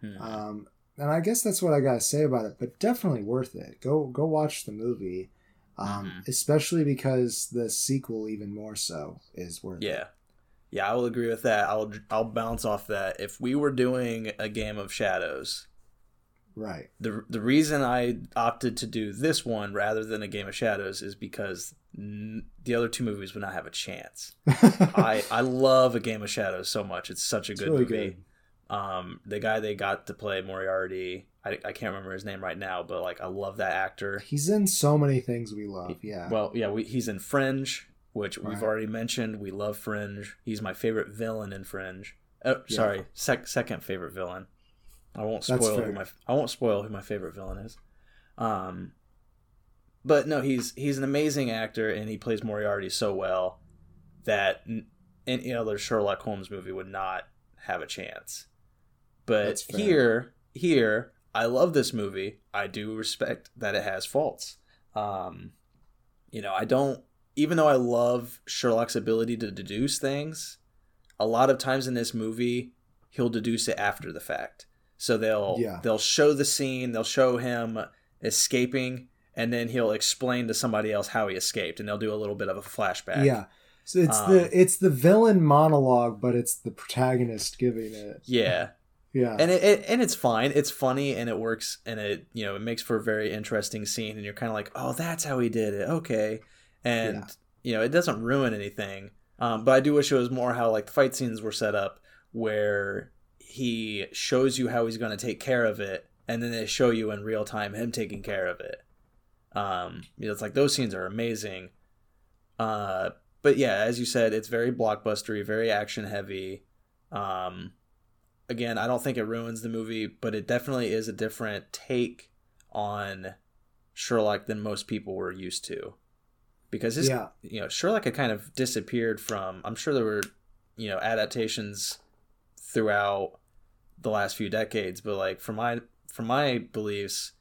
Speaker 2: Hmm.
Speaker 3: Um, and I guess that's what I gotta say about it. But definitely worth it. Go go watch the movie, um,
Speaker 2: Mhm.
Speaker 3: especially because the sequel, even more so, is worth it.
Speaker 2: Yeah. Yeah, I will agree with that. I'll I'll bounce off that. If we were doing a game of shadows,
Speaker 3: Right.
Speaker 2: the the reason I opted to do this one rather than a game of shadows is because n- the other two movies would not have a chance. I I love a game of shadows so much. It's such a
Speaker 3: It's
Speaker 2: good
Speaker 3: really
Speaker 2: movie.
Speaker 3: good.
Speaker 2: Um, the guy they got to play Moriarty, I, I can't remember his name right now, but like I love that actor.
Speaker 3: He's in so many things we love. Yeah.
Speaker 2: Well, yeah, we, he's in Fringe, which we've already mentioned. We love Fringe. He's my favorite villain in Fringe. Oh,
Speaker 3: Yeah.
Speaker 2: sorry, sec- second favorite villain. I won't spoil who my I won't spoil who my favorite villain is. Um, but no, he's he's an amazing actor, and he plays Moriarty so well that n- any other Sherlock Holmes movie would not have a chance. But here, here, I love this movie. I do respect that it has faults. Um, you know, I don't. Even though I love Sherlock's ability to deduce things, a lot of times in this movie, he'll deduce it after the fact. So they'll
Speaker 3: Yeah.
Speaker 2: they'll show the scene, they'll show him escaping, and then he'll explain to somebody else how he escaped, and they'll do a little bit of a flashback.
Speaker 3: Yeah. So it's
Speaker 2: Um,
Speaker 3: the it's the villain monologue, but it's the protagonist giving it.
Speaker 2: yeah.
Speaker 3: Yeah.
Speaker 2: and it, it and it's fine it's funny and it works and it you know it makes for a very interesting scene and you're kind of like oh that's how he did it okay and
Speaker 3: Yeah.
Speaker 2: you know it doesn't ruin anything um, but i do wish it was more how like the fight scenes were set up where he shows you how he's going to take care of it and then they show you in real time him taking care of it um you know it's like those scenes are amazing uh but yeah as you said it's very blockbustery very action heavy um again, I don't think it ruins the movie, but it definitely is a different take on Sherlock than most people were used to. Because his,
Speaker 3: Yeah.
Speaker 2: you know, Sherlock had kind of disappeared from. I'm sure there were, you know, adaptations throughout the last few decades, but like from my from my beliefs,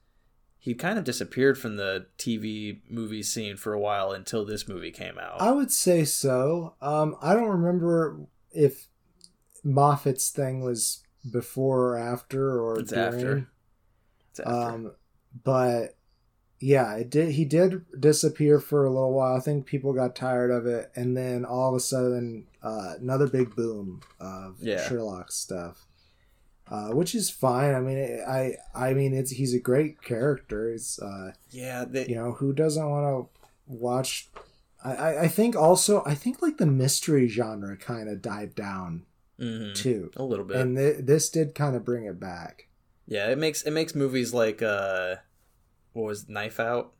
Speaker 2: he kind of disappeared from the TV movie scene for a while until this movie came out.
Speaker 3: I would say so. Um, I don't remember if Moffat's thing was before or after or
Speaker 2: It's
Speaker 3: during.
Speaker 2: after. It's after.
Speaker 3: Um, but yeah, it did. He did disappear for a little while. I think people got tired of it, and then all of a sudden, uh, another big boom of
Speaker 2: Yeah.
Speaker 3: Sherlock stuff, uh, which is fine. I mean, I I mean, it's he's a great character. It's uh,
Speaker 2: yeah, they,
Speaker 3: you know, who doesn't want to watch? I, I I think also I think like the mystery genre kind of died down
Speaker 2: mhm,
Speaker 3: too,
Speaker 2: a little bit.
Speaker 3: and th- this did kind of bring it back.
Speaker 2: Yeah, it makes it makes movies like uh what was Knife Out?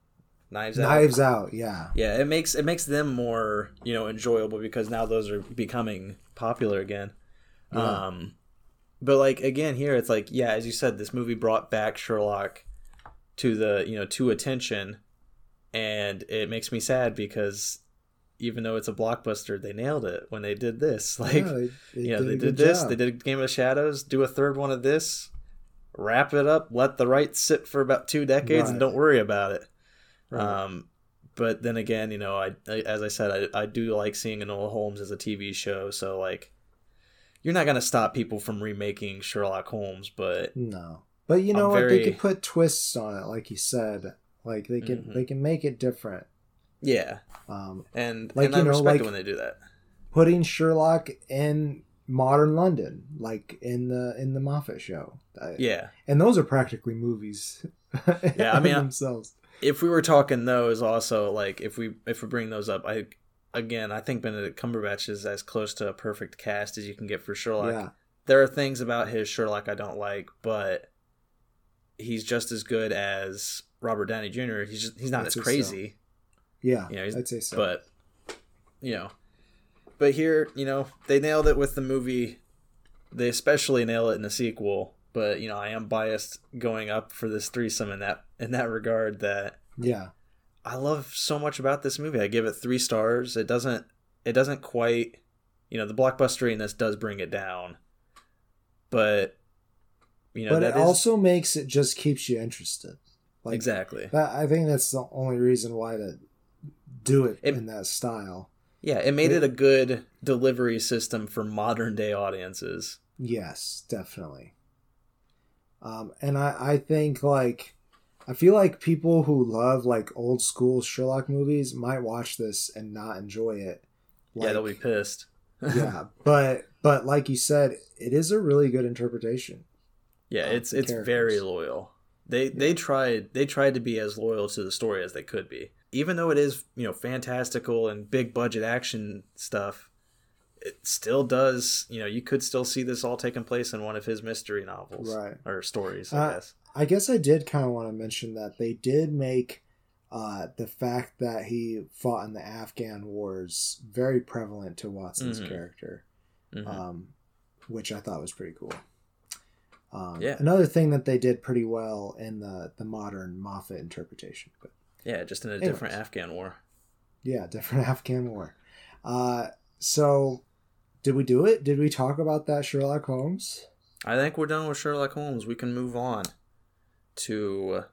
Speaker 2: Knives Out.
Speaker 3: Knives Out, yeah.
Speaker 2: Yeah, it makes it makes them more, you know, enjoyable because now those are becoming popular again.
Speaker 3: Yeah.
Speaker 2: Um but like again here it's like yeah, as you said this movie brought back Sherlock to the, you know, to attention and it makes me sad because even though it's a blockbuster, they nailed it when they did this. Like
Speaker 3: Yeah, they, they
Speaker 2: yeah,
Speaker 3: did
Speaker 2: they did this.
Speaker 3: job.
Speaker 2: They did Game of Shadows. Do a third one of this. Wrap it up. Let the rights sit for about two decades, and don't worry about it.
Speaker 3: Right.
Speaker 2: Um, but then again, you know, I, I as I said, I, I do like seeing Enola Holmes as a TV show. So like, you're not gonna stop people from remaking Sherlock Holmes, but
Speaker 3: no. But you know
Speaker 2: I'm
Speaker 3: what? They
Speaker 2: very-
Speaker 3: could put twists on it, like you said. Like they can
Speaker 2: Mhm.
Speaker 3: they can make it different.
Speaker 2: yeah,
Speaker 3: Um,
Speaker 2: and
Speaker 3: Like,
Speaker 2: and
Speaker 3: you
Speaker 2: I
Speaker 3: know,
Speaker 2: respect
Speaker 3: like-
Speaker 2: it when they do that.
Speaker 3: putting Sherlock in modern London, like in the in the Moffat show.
Speaker 2: Yeah,
Speaker 3: and those are practically movies.
Speaker 2: Yeah, I mean,
Speaker 3: themselves.
Speaker 2: if we were talking those, also like if we if we bring those up, I again I think Benedict Cumberbatch is as close to a perfect cast as you can get for Sherlock.
Speaker 3: yeah,
Speaker 2: there are things about his Sherlock I don't like, but he's just as good as Robert Downey Jr. He's just, he's not
Speaker 3: I'd
Speaker 2: as
Speaker 3: say so.
Speaker 2: crazy,
Speaker 3: yeah,
Speaker 2: You know,
Speaker 3: I'd say so.
Speaker 2: but you know, but here you know they nailed it with the movie. They especially nail it in the sequel. But you know, I am biased going up for this threesome in that in that regard. That
Speaker 3: yeah,
Speaker 2: I love so much about this movie. I give it three stars. It doesn't it doesn't quite you know the blockbusteriness does bring it down, but you know
Speaker 3: but it
Speaker 2: is
Speaker 3: also makes it just keeps you interested. Like
Speaker 2: exactly
Speaker 3: that, I think that's the only reason why to do it,
Speaker 2: It-
Speaker 3: in that style.
Speaker 2: Yeah. It made it a good delivery system for modern day audiences.
Speaker 3: Yes, definitely. Um, and I, I think like I feel like people who love like old school Sherlock movies might watch this and not enjoy it.
Speaker 2: yeah, they'll be pissed.
Speaker 3: yeah, but but like you said, it is a really good interpretation.
Speaker 2: yeah, it's it's very loyal. They they tried they tried to be as loyal to the story as they could be. Even though it is, you know, fantastical and big budget action stuff, it still does, you know, you could still see this all taking place in one of his mystery novels
Speaker 3: Right.
Speaker 2: or stories, I
Speaker 3: Uh,
Speaker 2: guess.
Speaker 3: I guess I did kind of want to mention that they did make uh, the fact that he fought in the Afghan wars very prevalent to Watson's
Speaker 2: Mhm.
Speaker 3: character.
Speaker 2: Mhm.
Speaker 3: um, which I thought was pretty cool. Um,
Speaker 2: Yeah.
Speaker 3: Another thing that they did pretty well in the the modern Moffat interpretation, but
Speaker 2: yeah, just in a
Speaker 3: anyways.
Speaker 2: different Afghan war.
Speaker 3: yeah, different Afghan war. Uh, so, did we do it? Did we talk about that Sherlock Holmes?
Speaker 2: I think we're done with Sherlock Holmes. We can move on to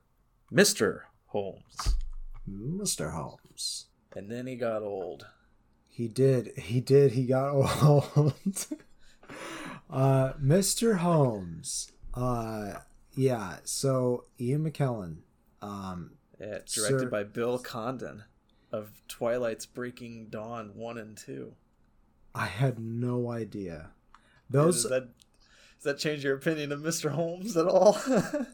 Speaker 2: Mr. Holmes.
Speaker 3: Mr. Holmes.
Speaker 2: And then he got old.
Speaker 3: He did. He did. He got old. Uh, Mr. Holmes. Uh, yeah. So Ian McKellen. Um,
Speaker 2: Yeah, it's directed
Speaker 3: Sir-
Speaker 2: by Bill Condon of Twilight's Breaking Dawn 1 and 2.
Speaker 3: I had no idea.
Speaker 2: Does
Speaker 3: Those.
Speaker 2: that, does that change your opinion of Mr. Holmes at all?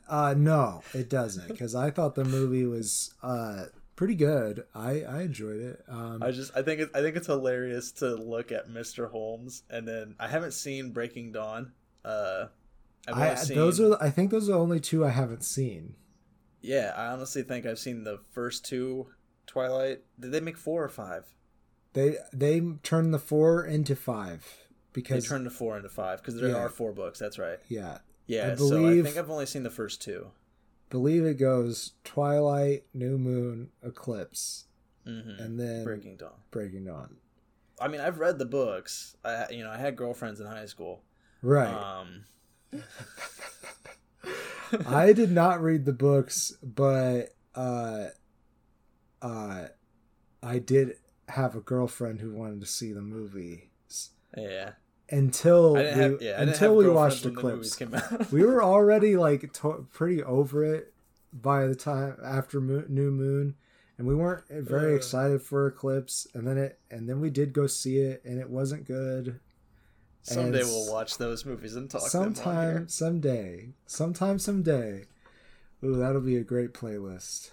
Speaker 3: Uh, no, it doesn't. Because I thought the movie was uh pretty good. I I enjoyed it. Um,
Speaker 2: I just I think it, I think it's hilarious to look at Mr. Holmes and then I haven't seen Breaking Dawn. Uh I've
Speaker 3: I,
Speaker 2: seen,
Speaker 3: those are. I think those are the only two I haven't seen.
Speaker 2: Yeah, I honestly think I've seen the first two Twilight. Did they make 4 or 5?
Speaker 3: They they turned the four into five
Speaker 2: They
Speaker 3: because
Speaker 2: turned the 4 into 5 because there
Speaker 3: Yeah.
Speaker 2: are 4 books, that's right.
Speaker 3: yeah,
Speaker 2: Yeah,
Speaker 3: I
Speaker 2: so I think I've only seen the first two.
Speaker 3: Believe it goes Twilight, New Moon, Eclipse,
Speaker 2: hmm
Speaker 3: and then
Speaker 2: Breaking Dawn.
Speaker 3: Breaking Dawn.
Speaker 2: I mean, I've read the books. I, you know, I had girlfriends in high school.
Speaker 3: Right.
Speaker 2: Um,
Speaker 3: I did not read the books, but uh, uh, I did have a girlfriend who wanted to see the movie
Speaker 2: yeah.
Speaker 3: Until
Speaker 2: I
Speaker 3: we,
Speaker 2: have. Yeah,
Speaker 3: until we watched
Speaker 2: the movies
Speaker 3: Eclipse.
Speaker 2: came out.
Speaker 3: we were already like to- pretty over it by the time after Mo- New Moon, and we weren't very
Speaker 2: Uh.
Speaker 3: excited for Eclipse. And then it, and then we did go see it, and it wasn't good.
Speaker 2: Someday
Speaker 3: and
Speaker 2: we'll watch those movies and talk
Speaker 3: sometime, someday, sometime, someday. Ooh, that'll be a great playlist.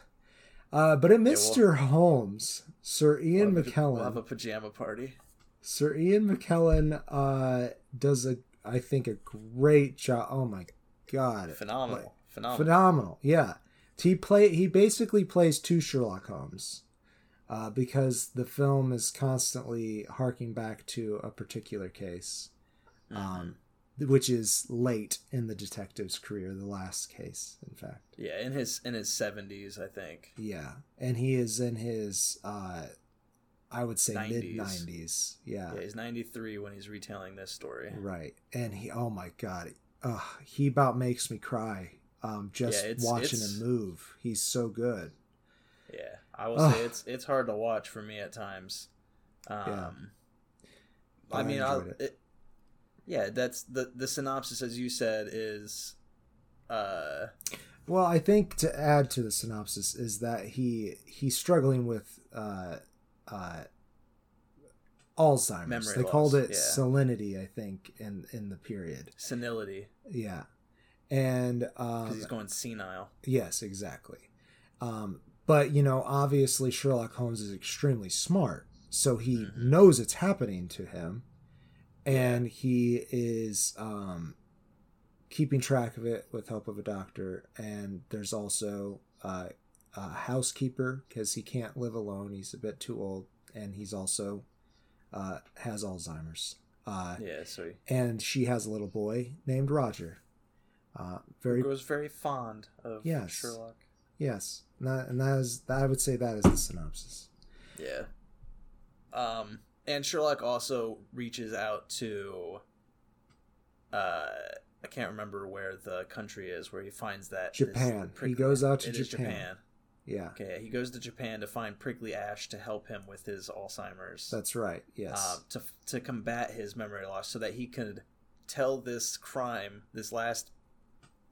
Speaker 3: Uh, but at
Speaker 2: we'll-
Speaker 3: Mr. Holmes, Sir Ian
Speaker 2: We'll
Speaker 3: McKellen,
Speaker 2: We'll have a pajama party.
Speaker 3: Sir Ian McKellen uh, does a, I think, a great job. Oh my god,
Speaker 2: Phenomenal. Phenomenal.
Speaker 3: phenomenal! Yeah, he play he basically plays two Sherlock Holmes, uh, because the film is constantly harking back to a particular case,
Speaker 2: Mhm.
Speaker 3: um, which is late in the detective's career, the last case, in fact.
Speaker 2: yeah, in his in his seventies, I think.
Speaker 3: Yeah, and he is in his, uh, I would say mid nineties.
Speaker 2: Yeah, he's ninety three when he's retelling this story.
Speaker 3: Right. And he oh my god. Ugh, he about makes me cry. Um just
Speaker 2: Yeah, it's-
Speaker 3: watching
Speaker 2: it's-
Speaker 3: him move. He's so good.
Speaker 2: Yeah, I will
Speaker 3: Ugh.
Speaker 2: say it's it's hard to watch for me at times. Um,
Speaker 3: Yeah.
Speaker 2: I
Speaker 3: I
Speaker 2: mean, I'll,
Speaker 3: enjoyed
Speaker 2: it. yeah, that's the the synopsis as you said is, uh,
Speaker 3: Well, I think to add to the synopsis is that he he's struggling with uh, uh, Alzheimer's.
Speaker 2: Memory
Speaker 3: they called it
Speaker 2: yeah.
Speaker 3: salinity, I think, in in the period.
Speaker 2: senility
Speaker 3: Yeah, and
Speaker 2: because
Speaker 3: um,
Speaker 2: he's going senile.
Speaker 3: yes, exactly. Um, but you know, obviously Sherlock Holmes is extremely smart, so he
Speaker 2: Mhm.
Speaker 3: knows it's happening to him, and he is um, keeping track of it with help of a doctor. And there's also uh, a housekeeper because he can't live alone; he's a bit too old, and he's also uh, has Alzheimer's. Uh,
Speaker 2: Yeah,
Speaker 3: and she has a little boy named Roger. Uh, very
Speaker 2: was very fond of
Speaker 3: Yes.
Speaker 2: Sherlock.
Speaker 3: yes, and that, and that is I would say that is the synopsis.
Speaker 2: Yeah. Um, and Sherlock also reaches out to, uh, I can't remember where the country is where he finds that
Speaker 3: Japan. He goes out to
Speaker 2: is
Speaker 3: Japan. Yeah,
Speaker 2: Okay, he goes to Japan to find Prickly Ash to help him with his Alzheimer's.
Speaker 3: that's right. Yes,
Speaker 2: um, to to combat his memory loss, so that he could tell this crime, this last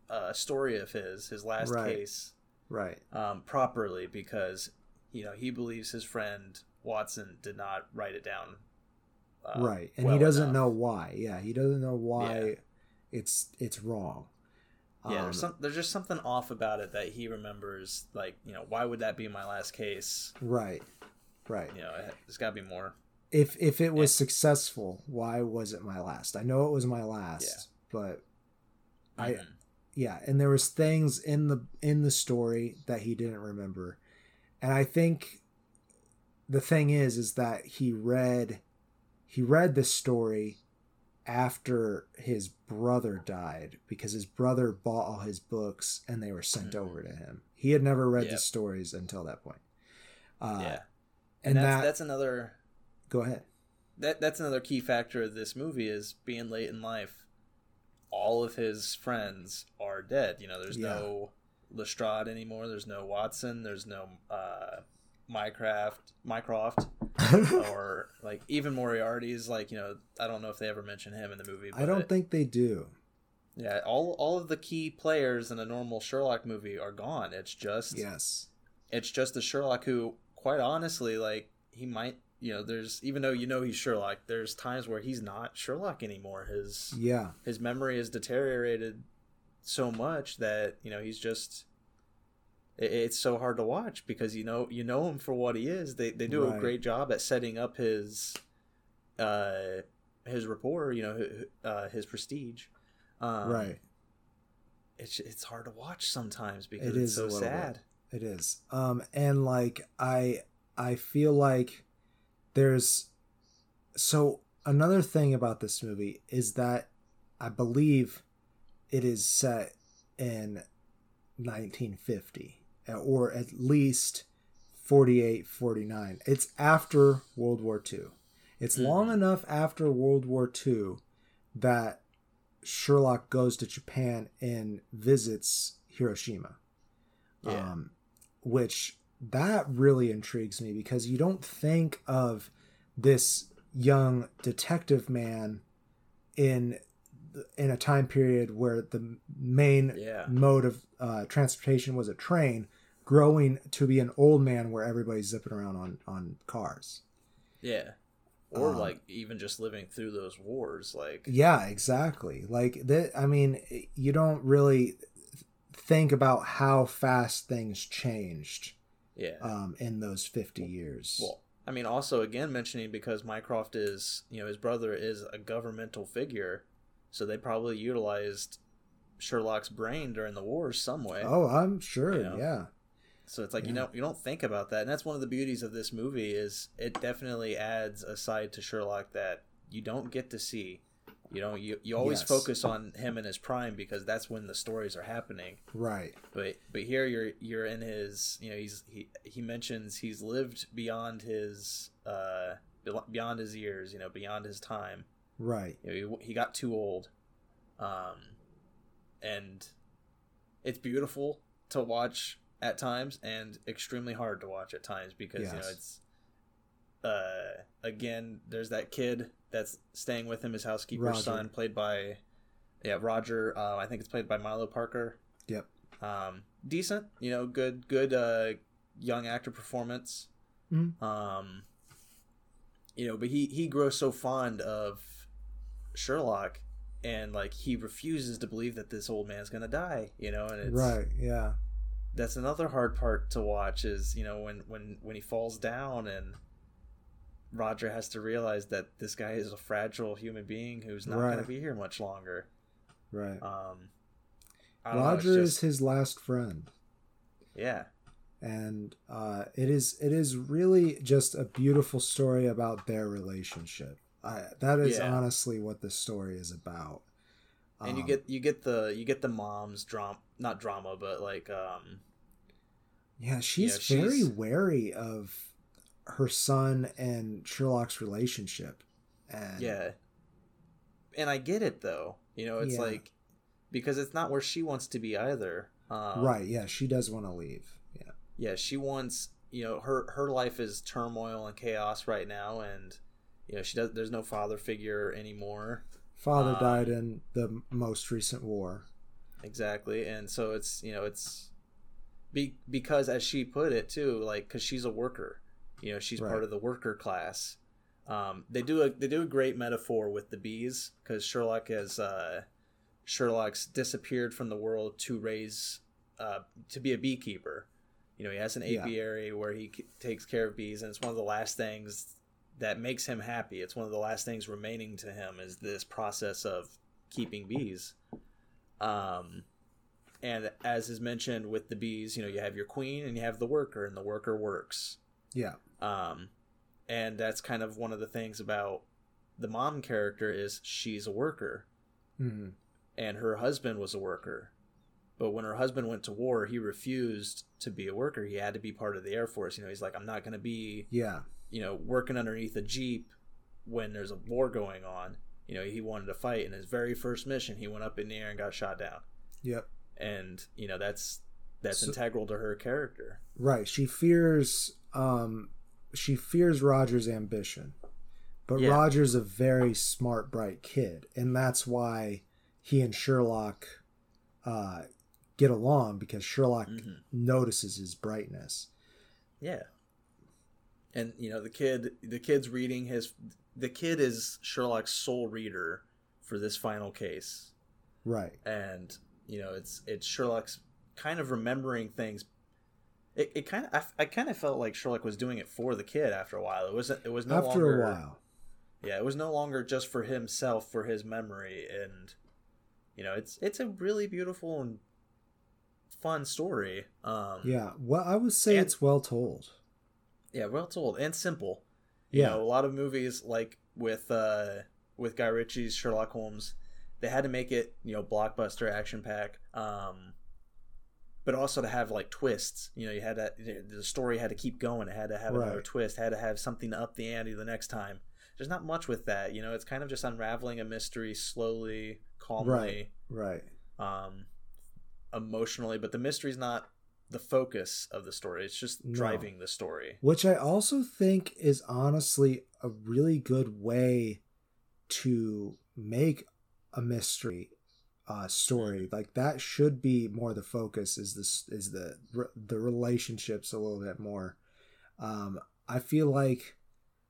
Speaker 2: uh, story of his, his last
Speaker 3: Right.
Speaker 2: case,
Speaker 3: right.
Speaker 2: um, properly, because you know he believes his friend Watson did not write it down. uh,
Speaker 3: right, and
Speaker 2: well
Speaker 3: he doesn't
Speaker 2: enough.
Speaker 3: know why. Yeah, he doesn't know why
Speaker 2: Yeah.
Speaker 3: it's it's wrong.
Speaker 2: Yeah,
Speaker 3: Um,
Speaker 2: there's some there's just something off about it that he remembers. Like, you know, why would that be my last case?
Speaker 3: right, right.
Speaker 2: You know, it, there's got to be more.
Speaker 3: If if it was successful, why was it my last? I know it was my last,
Speaker 2: Yeah.
Speaker 3: but I
Speaker 2: Mhm.
Speaker 3: yeah and there was things in the in the story that he didn't remember and i think the thing is is that he read he read the story after his brother died because his brother bought all his books and they were sent
Speaker 2: Mhm.
Speaker 3: over to him he had never read
Speaker 2: Yep.
Speaker 3: the stories until that point uh,
Speaker 2: yeah,
Speaker 3: and,
Speaker 2: and, that's
Speaker 3: that
Speaker 2: that's another
Speaker 3: go ahead
Speaker 2: that that's another key factor of this movie is being late in life. All of his friends are dead. You know, there's
Speaker 3: Yeah.
Speaker 2: no Lestrade anymore. There's no Watson. There's no uh, Mycraft, Mycroft, or like even Moriarty is like you know I don't know if they ever mention him in the movie.
Speaker 3: i don't think they do
Speaker 2: Yeah, all all of the key players in a normal Sherlock movie are gone. It's just
Speaker 3: yes
Speaker 2: it's just the Sherlock who, quite honestly, like he might, you know, there's even though you know he's Sherlock, there's times where he's not Sherlock anymore. His
Speaker 3: yeah
Speaker 2: his memory is deteriorated so much that you know he's just. It- It's so hard to watch because you know you know him for what he is. They they do
Speaker 3: Right.
Speaker 2: a great job at setting up his, uh, his rapport. You know, uh, his prestige. Um,
Speaker 3: right
Speaker 2: it's it's hard to watch sometimes because
Speaker 3: It
Speaker 2: it's
Speaker 3: is
Speaker 2: so
Speaker 3: little bit.
Speaker 2: sad.
Speaker 3: It is. Um and like I I feel like there's so another thing about this movie is that I believe it is set in 1950 uh, or at least 48 49. It's after World War II. It's long
Speaker 2: Mhm.
Speaker 3: enough after World War II that Sherlock goes to Japan and visits Hiroshima
Speaker 2: Yeah.
Speaker 3: um, which that really intrigues me because you don't think of this young detective man in in a time period where the main
Speaker 2: Yeah.
Speaker 3: mode of uh, transportation was a train growing to be an old man where everybody's zipping around on on cars
Speaker 2: Yeah. Or
Speaker 3: Um,
Speaker 2: like even just living through those wars, like
Speaker 3: yeah exactly like that i mean you don't really think about how fast things changed
Speaker 2: yeah.
Speaker 3: um, in those 50 years.
Speaker 2: well, I mean, also again mentioning because Mycroft is, you know, his brother is a governmental figure, so they probably utilized Sherlock's brain during the wars some way.
Speaker 3: oh, I'm sure.
Speaker 2: you know,
Speaker 3: Yeah.
Speaker 2: So it's like you know you don't think about that, and that's one of the beauties of this movie is it definitely adds a side to Sherlock that you don't get to see. You know, you you always
Speaker 3: Yes.
Speaker 2: focus on him in his prime because that's when the stories are happening.
Speaker 3: Right.
Speaker 2: But but here you're you're in his you know he's he he mentions he's lived beyond his uh beyond his years you know beyond his time
Speaker 3: Right.
Speaker 2: you know, he, he got too old um and it's beautiful to watch at times and extremely hard to watch at times because yes. you know it's uh again there's that kid that's staying with him his housekeeper's Roger. son played by yeah Roger uh, I think it's played by Milo Parker
Speaker 3: yep
Speaker 2: um decent you know good good uh young actor performance mm-hmm. um you know but he he grows so fond of Sherlock and like he refuses to believe that this old man's gonna die you know and it's
Speaker 3: right yeah.
Speaker 2: That's another hard part to watch is you know when when when he falls down and roger has to realize that this guy is a fragile human being who's not right. gonna be here much longer.
Speaker 3: Right.
Speaker 2: Um
Speaker 3: roger know, just... is his last friend.
Speaker 2: Yeah.
Speaker 3: And uh, it is it is really just a beautiful story about their relationship I, that is yeah. honestly what the story is about.
Speaker 2: And um, you get you get the you get the mom's drama, not drama, but like um
Speaker 3: yeah, she's you know, very she's... wary of her son and Sherlock's relationship. And
Speaker 2: Yeah. And I get it though. You know, it's yeah. like because it's not where she wants to be either.
Speaker 3: Um, right, yeah, she does want to leave. Yeah.
Speaker 2: Yeah, she wants, you know, her her life is turmoil and chaos right now and you know she does there's no father figure anymore
Speaker 3: father um, died in the most recent war
Speaker 2: exactly and so it's you know it's be, because as she put it too like because she's a worker you know she's right. part of the worker class um, they do a they do a great metaphor with the bees because Sherlock has uh, Sherlock's disappeared from the world to raise uh, to be a beekeeper. You know, he has an apiary yeah. where he takes care of bees, and it's one of the last things that makes him happy. It's one of the last things remaining to him is this process of keeping bees. Um, and as is mentioned with the bees, you know, you have your queen and you have the worker, and the worker works.
Speaker 3: Yeah.
Speaker 2: Um, and that's kind of one of the things about the mom character is she's a worker,
Speaker 3: mm-hmm.
Speaker 2: and her husband was a worker. But when her husband went to war, he refused to be a worker. He had to be part of the Air Force. You know, he's like, I'm not going to be
Speaker 3: yeah
Speaker 2: you know, working underneath a jeep when there's a war going on. You know, he wanted to fight. In his very first mission, he went up in the air and got shot down.
Speaker 3: Yep.
Speaker 2: And you know that's that's so, integral to her character.
Speaker 3: Right. She fears um she fears Roger's ambition. But yeah. Roger's a very smart, bright kid, and that's why he and Sherlock uh, get along because Sherlock mm-hmm. notices his brightness.
Speaker 2: Yeah and you know the kid the kid's reading his the kid is Sherlock's sole reader for this final case.
Speaker 3: Right.
Speaker 2: And you know it's it's Sherlock's kind of remembering things it, it kind of I, I kind of felt like Sherlock was doing it for the kid after a while. It wasn't it was no after longer, a while. Yeah, it was no longer just for himself for his memory and you know, it's it's a really beautiful and fun story. Um
Speaker 3: Yeah, well I would say and, it's well told.
Speaker 2: Yeah, well told and simple. You yeah, know, a lot of movies like with uh with Guy Ritchie's Sherlock Holmes, they had to make it you know blockbuster action pack. Um, but also to have like twists. You know, you had to the story had to keep going. It had to have right. another twist. Had to have something to up the ante the next time. There's not much with that. You know, it's kind of just unraveling a mystery slowly, calmly,
Speaker 3: right,
Speaker 2: right. Um, emotionally. But the mystery's not the focus of the story. It's just no. driving the story.
Speaker 3: Which I also think is honestly a really good way to make a mystery uh, story. Like that should be more the focus. Is this is the the relationships a little bit more. Um, I feel like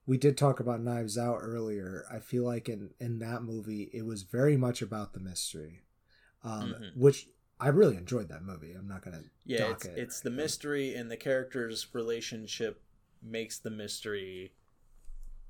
Speaker 3: we did talk about Knives Out earlier. I feel like in in that movie it was very much about the mystery, um, mm-hmm. which I really enjoyed that movie. I'm not gonna
Speaker 2: yeah. It's, it it's the mystery and the characters' relationship makes the mystery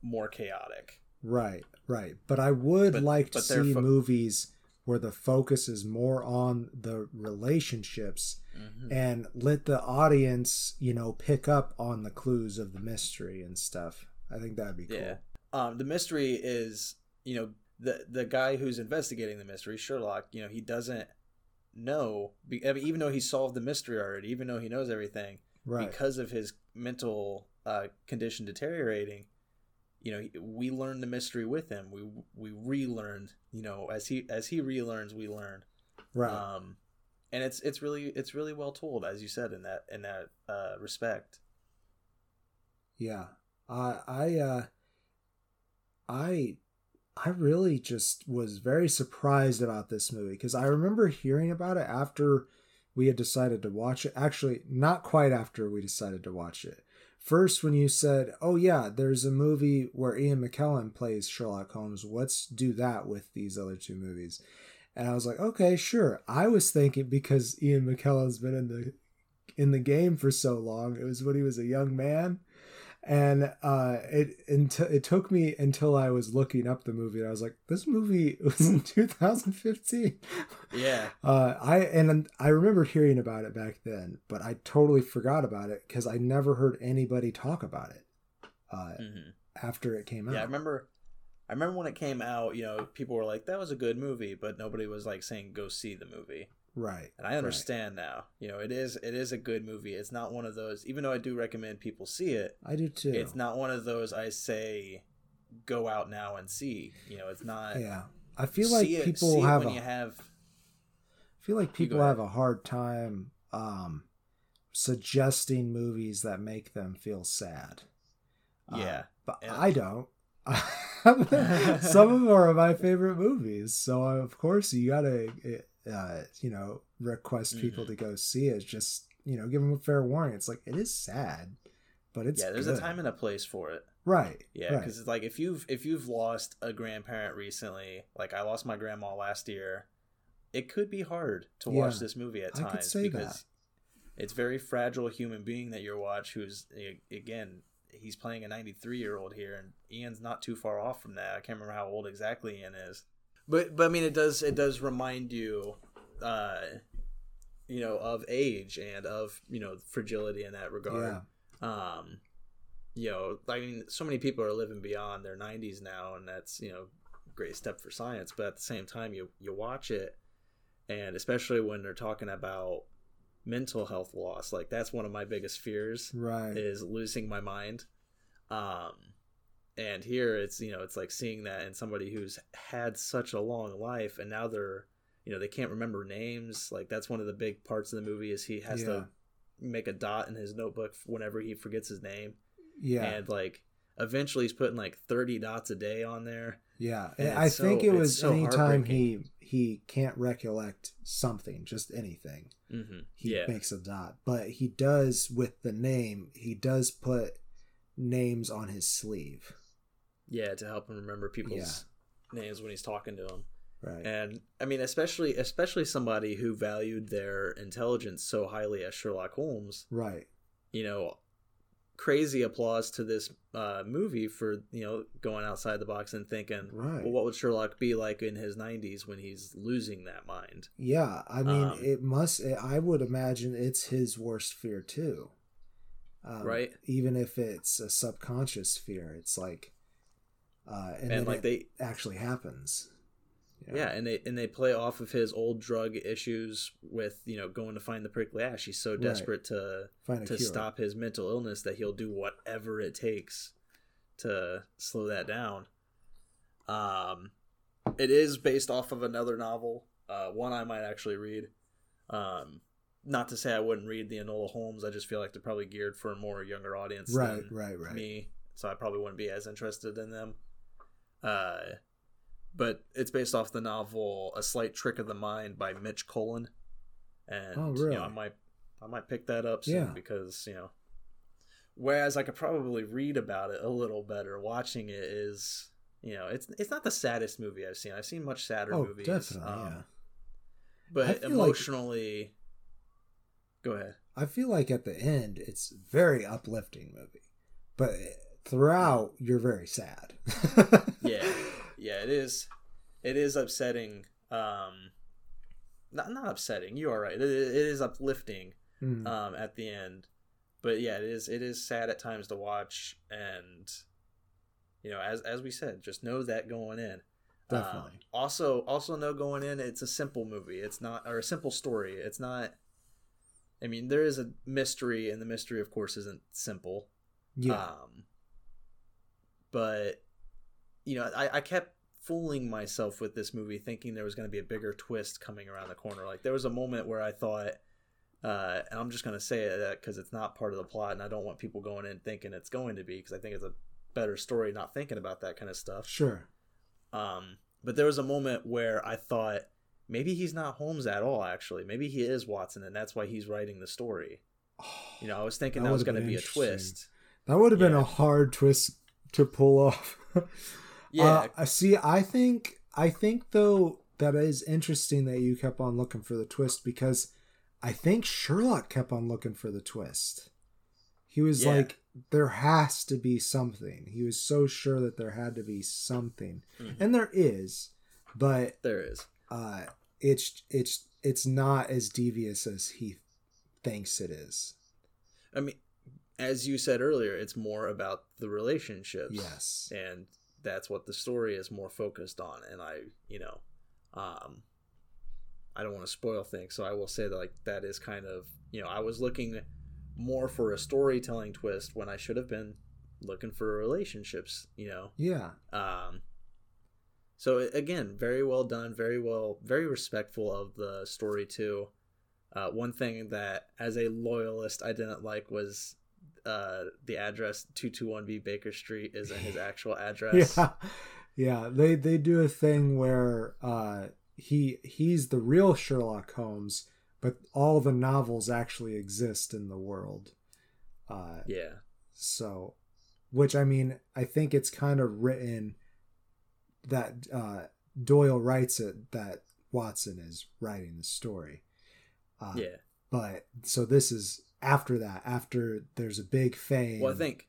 Speaker 2: more chaotic.
Speaker 3: Right, right. But I would but, like to see fo- movies where the focus is more on the relationships mm-hmm. and let the audience, you know, pick up on the clues of the mystery and stuff. I think that'd be cool. Yeah.
Speaker 2: Um, the mystery is, you know, the the guy who's investigating the mystery, Sherlock. You know, he doesn't know, I mean, even though he solved the mystery already, even though he knows everything, right. because of his mental uh, condition deteriorating, you know, we learned the mystery with him. We we relearned, you know, as he as he relearns, we learn.
Speaker 3: Right.
Speaker 2: Um, and it's it's really it's really well told, as you said in that in that uh, respect.
Speaker 3: Yeah, uh, I uh, I I really just was very surprised about this movie because I remember hearing about it after we had decided to watch it. Actually, not quite after we decided to watch it. First, when you said, "Oh yeah, there's a movie where Ian McKellen plays Sherlock Holmes. Let's do that with these other two movies," and I was like, "Okay, sure." I was thinking because Ian McKellen's been in the in the game for so long. It was when he was a young man and uh, it until it took me until I was looking up the movie. And I was like, this movie was in 2015.
Speaker 2: Yeah.
Speaker 3: Uh, I and I remember hearing about it back then, but I totally forgot about it because I never heard anybody talk about it uh, mm-hmm. after it came out.
Speaker 2: Yeah, I remember. I remember when it came out. You know, people were like, "That was a good movie," but nobody was like saying, "Go see the movie."
Speaker 3: Right.
Speaker 2: And I understand right. now. You know, it is it is a good movie. It's not one of those even though I do recommend people see it.
Speaker 3: I do too.
Speaker 2: It's not one of those I say go out now and see. You know, it's not
Speaker 3: Yeah. I feel like it, people have when a, you have I feel like people have a hard time um suggesting movies that make them feel sad.
Speaker 2: Uh, yeah. Uh,
Speaker 3: but and I don't. Some of them are my favorite movies, so of course you gotta uh, you know, request mm-hmm. people to go see it. Just you know, give them a fair warning. It's like it is sad, but it's
Speaker 2: yeah. There's
Speaker 3: good.
Speaker 2: a time and a place for it.
Speaker 3: Right.
Speaker 2: Yeah, because right. it's like if you've if you've lost a grandparent recently, like I lost my grandma last year, it could be hard to yeah, watch this movie at times because that. it's very fragile human being that you watch. Who's again, he's playing a 93 year old here, and Ian's not too far off from that. I can't remember how old exactly Ian is. But but I mean, it does it does remind you, uh, you know, of age and of you know fragility in that regard. Yeah. Um, you know, I mean, so many people are living beyond their 90s now, and that's you know, great step for science. But at the same time, you you watch it, and especially when they're talking about mental health loss, like that's one of my biggest fears.
Speaker 3: Right,
Speaker 2: is losing my mind. Um, and here it's you know it's like seeing that in somebody who's had such a long life and now they're you know they can't remember names like that's one of the big parts of the movie is he has yeah. to make a dot in his notebook whenever he forgets his name
Speaker 3: yeah
Speaker 2: and like eventually he's putting like 30 dots a day on there
Speaker 3: yeah and i so, think it was so anytime he he can't recollect something just anything
Speaker 2: mm-hmm.
Speaker 3: he
Speaker 2: yeah.
Speaker 3: makes a dot but he does with the name he does put names on his sleeve
Speaker 2: yeah, to help him remember people's yeah. names when he's talking to them.
Speaker 3: Right.
Speaker 2: And I mean, especially especially somebody who valued their intelligence so highly as Sherlock Holmes.
Speaker 3: Right.
Speaker 2: You know, crazy applause to this uh, movie for you know going outside the box and thinking,
Speaker 3: right.
Speaker 2: well, what would Sherlock be like in his 90s when he's losing that mind?
Speaker 3: Yeah, I mean, um, it must. I would imagine it's his worst fear too.
Speaker 2: Um, right.
Speaker 3: Even if it's a subconscious fear, it's like uh, and,
Speaker 2: and like they
Speaker 3: actually happens.
Speaker 2: Yeah, and they and they play off of his old drug issues with you know going to find the prickly ash. He's so desperate right. to to cure. stop his mental illness that he'll do whatever it takes to slow that down. Um, it is based off of another novel, uh, one I might actually read. Um, not to say I wouldn't read the Enola Holmes. I just feel like they're probably geared for a more younger audience.
Speaker 3: Right, right, right.
Speaker 2: Me, so I probably wouldn't be as interested in them. Uh, but it's based off the novel "A Slight Trick of the Mind" by Mitch Cullin, and oh, really? you know, I might I might pick that up soon yeah. because you know. Whereas I could probably read about it a little better. Watching it is, you know, it's it's not the saddest movie I've seen. I've seen much sadder
Speaker 3: oh,
Speaker 2: movies.
Speaker 3: Definitely, um, yeah.
Speaker 2: But emotionally, like, go ahead.
Speaker 3: I feel like at the end, it's very uplifting movie, but throughout you're very sad.
Speaker 2: yeah, yeah, it is. It is upsetting. Um, not not upsetting. You are right. It, it is uplifting. Mm. Um, at the end, but yeah, it is. It is sad at times to watch, and you know, as as we said, just know that going in.
Speaker 3: Definitely. Um,
Speaker 2: also, also know going in, it's a simple movie. It's not, or a simple story. It's not. I mean, there is a mystery, and the mystery, of course, isn't simple.
Speaker 3: Yeah. Um,
Speaker 2: but you know, I, I kept fooling myself with this movie thinking there was going to be a bigger twist coming around the corner. Like there was a moment where I thought uh, and I'm just going to say that because it's not part of the plot, and I don't want people going in thinking it's going to be because I think it's a better story not thinking about that kind of stuff.
Speaker 3: Sure.
Speaker 2: Um, but there was a moment where I thought maybe he's not Holmes at all. Actually, maybe he is Watson, and that's why he's writing the story. you know, I was thinking that, that was going to be a twist.
Speaker 3: That would have yeah. been a hard twist to pull off. yeah. Uh, see, I think I think though that is interesting that you kept on looking for the twist because I think Sherlock kept on looking for the twist. He was yeah. like, there has to be something. He was so sure that there had to be something. Mm-hmm. And there is, but
Speaker 2: there is.
Speaker 3: Uh it's it's it's not as devious as he thinks it is.
Speaker 2: I mean, as you said earlier, it's more about the relationships.
Speaker 3: Yes.
Speaker 2: And that's what the story is more focused on. And I, you know, um, I don't want to spoil things, so I will say that like that is kind of you know I was looking more for a storytelling twist when I should have been looking for relationships. You know.
Speaker 3: Yeah.
Speaker 2: Um. So again, very well done, very well, very respectful of the story too. Uh, one thing that, as a loyalist, I didn't like was uh, the address two two one B Baker Street isn't his actual address.
Speaker 3: yeah, yeah. They they do a thing where uh, he he's the real Sherlock Holmes, but all the novels actually exist in the world.
Speaker 2: Uh, yeah.
Speaker 3: So, which I mean, I think it's kind of written that uh, Doyle writes it that Watson is writing the story.
Speaker 2: Uh, yeah.
Speaker 3: But so this is after that, after there's a big fame.
Speaker 2: Well, I think,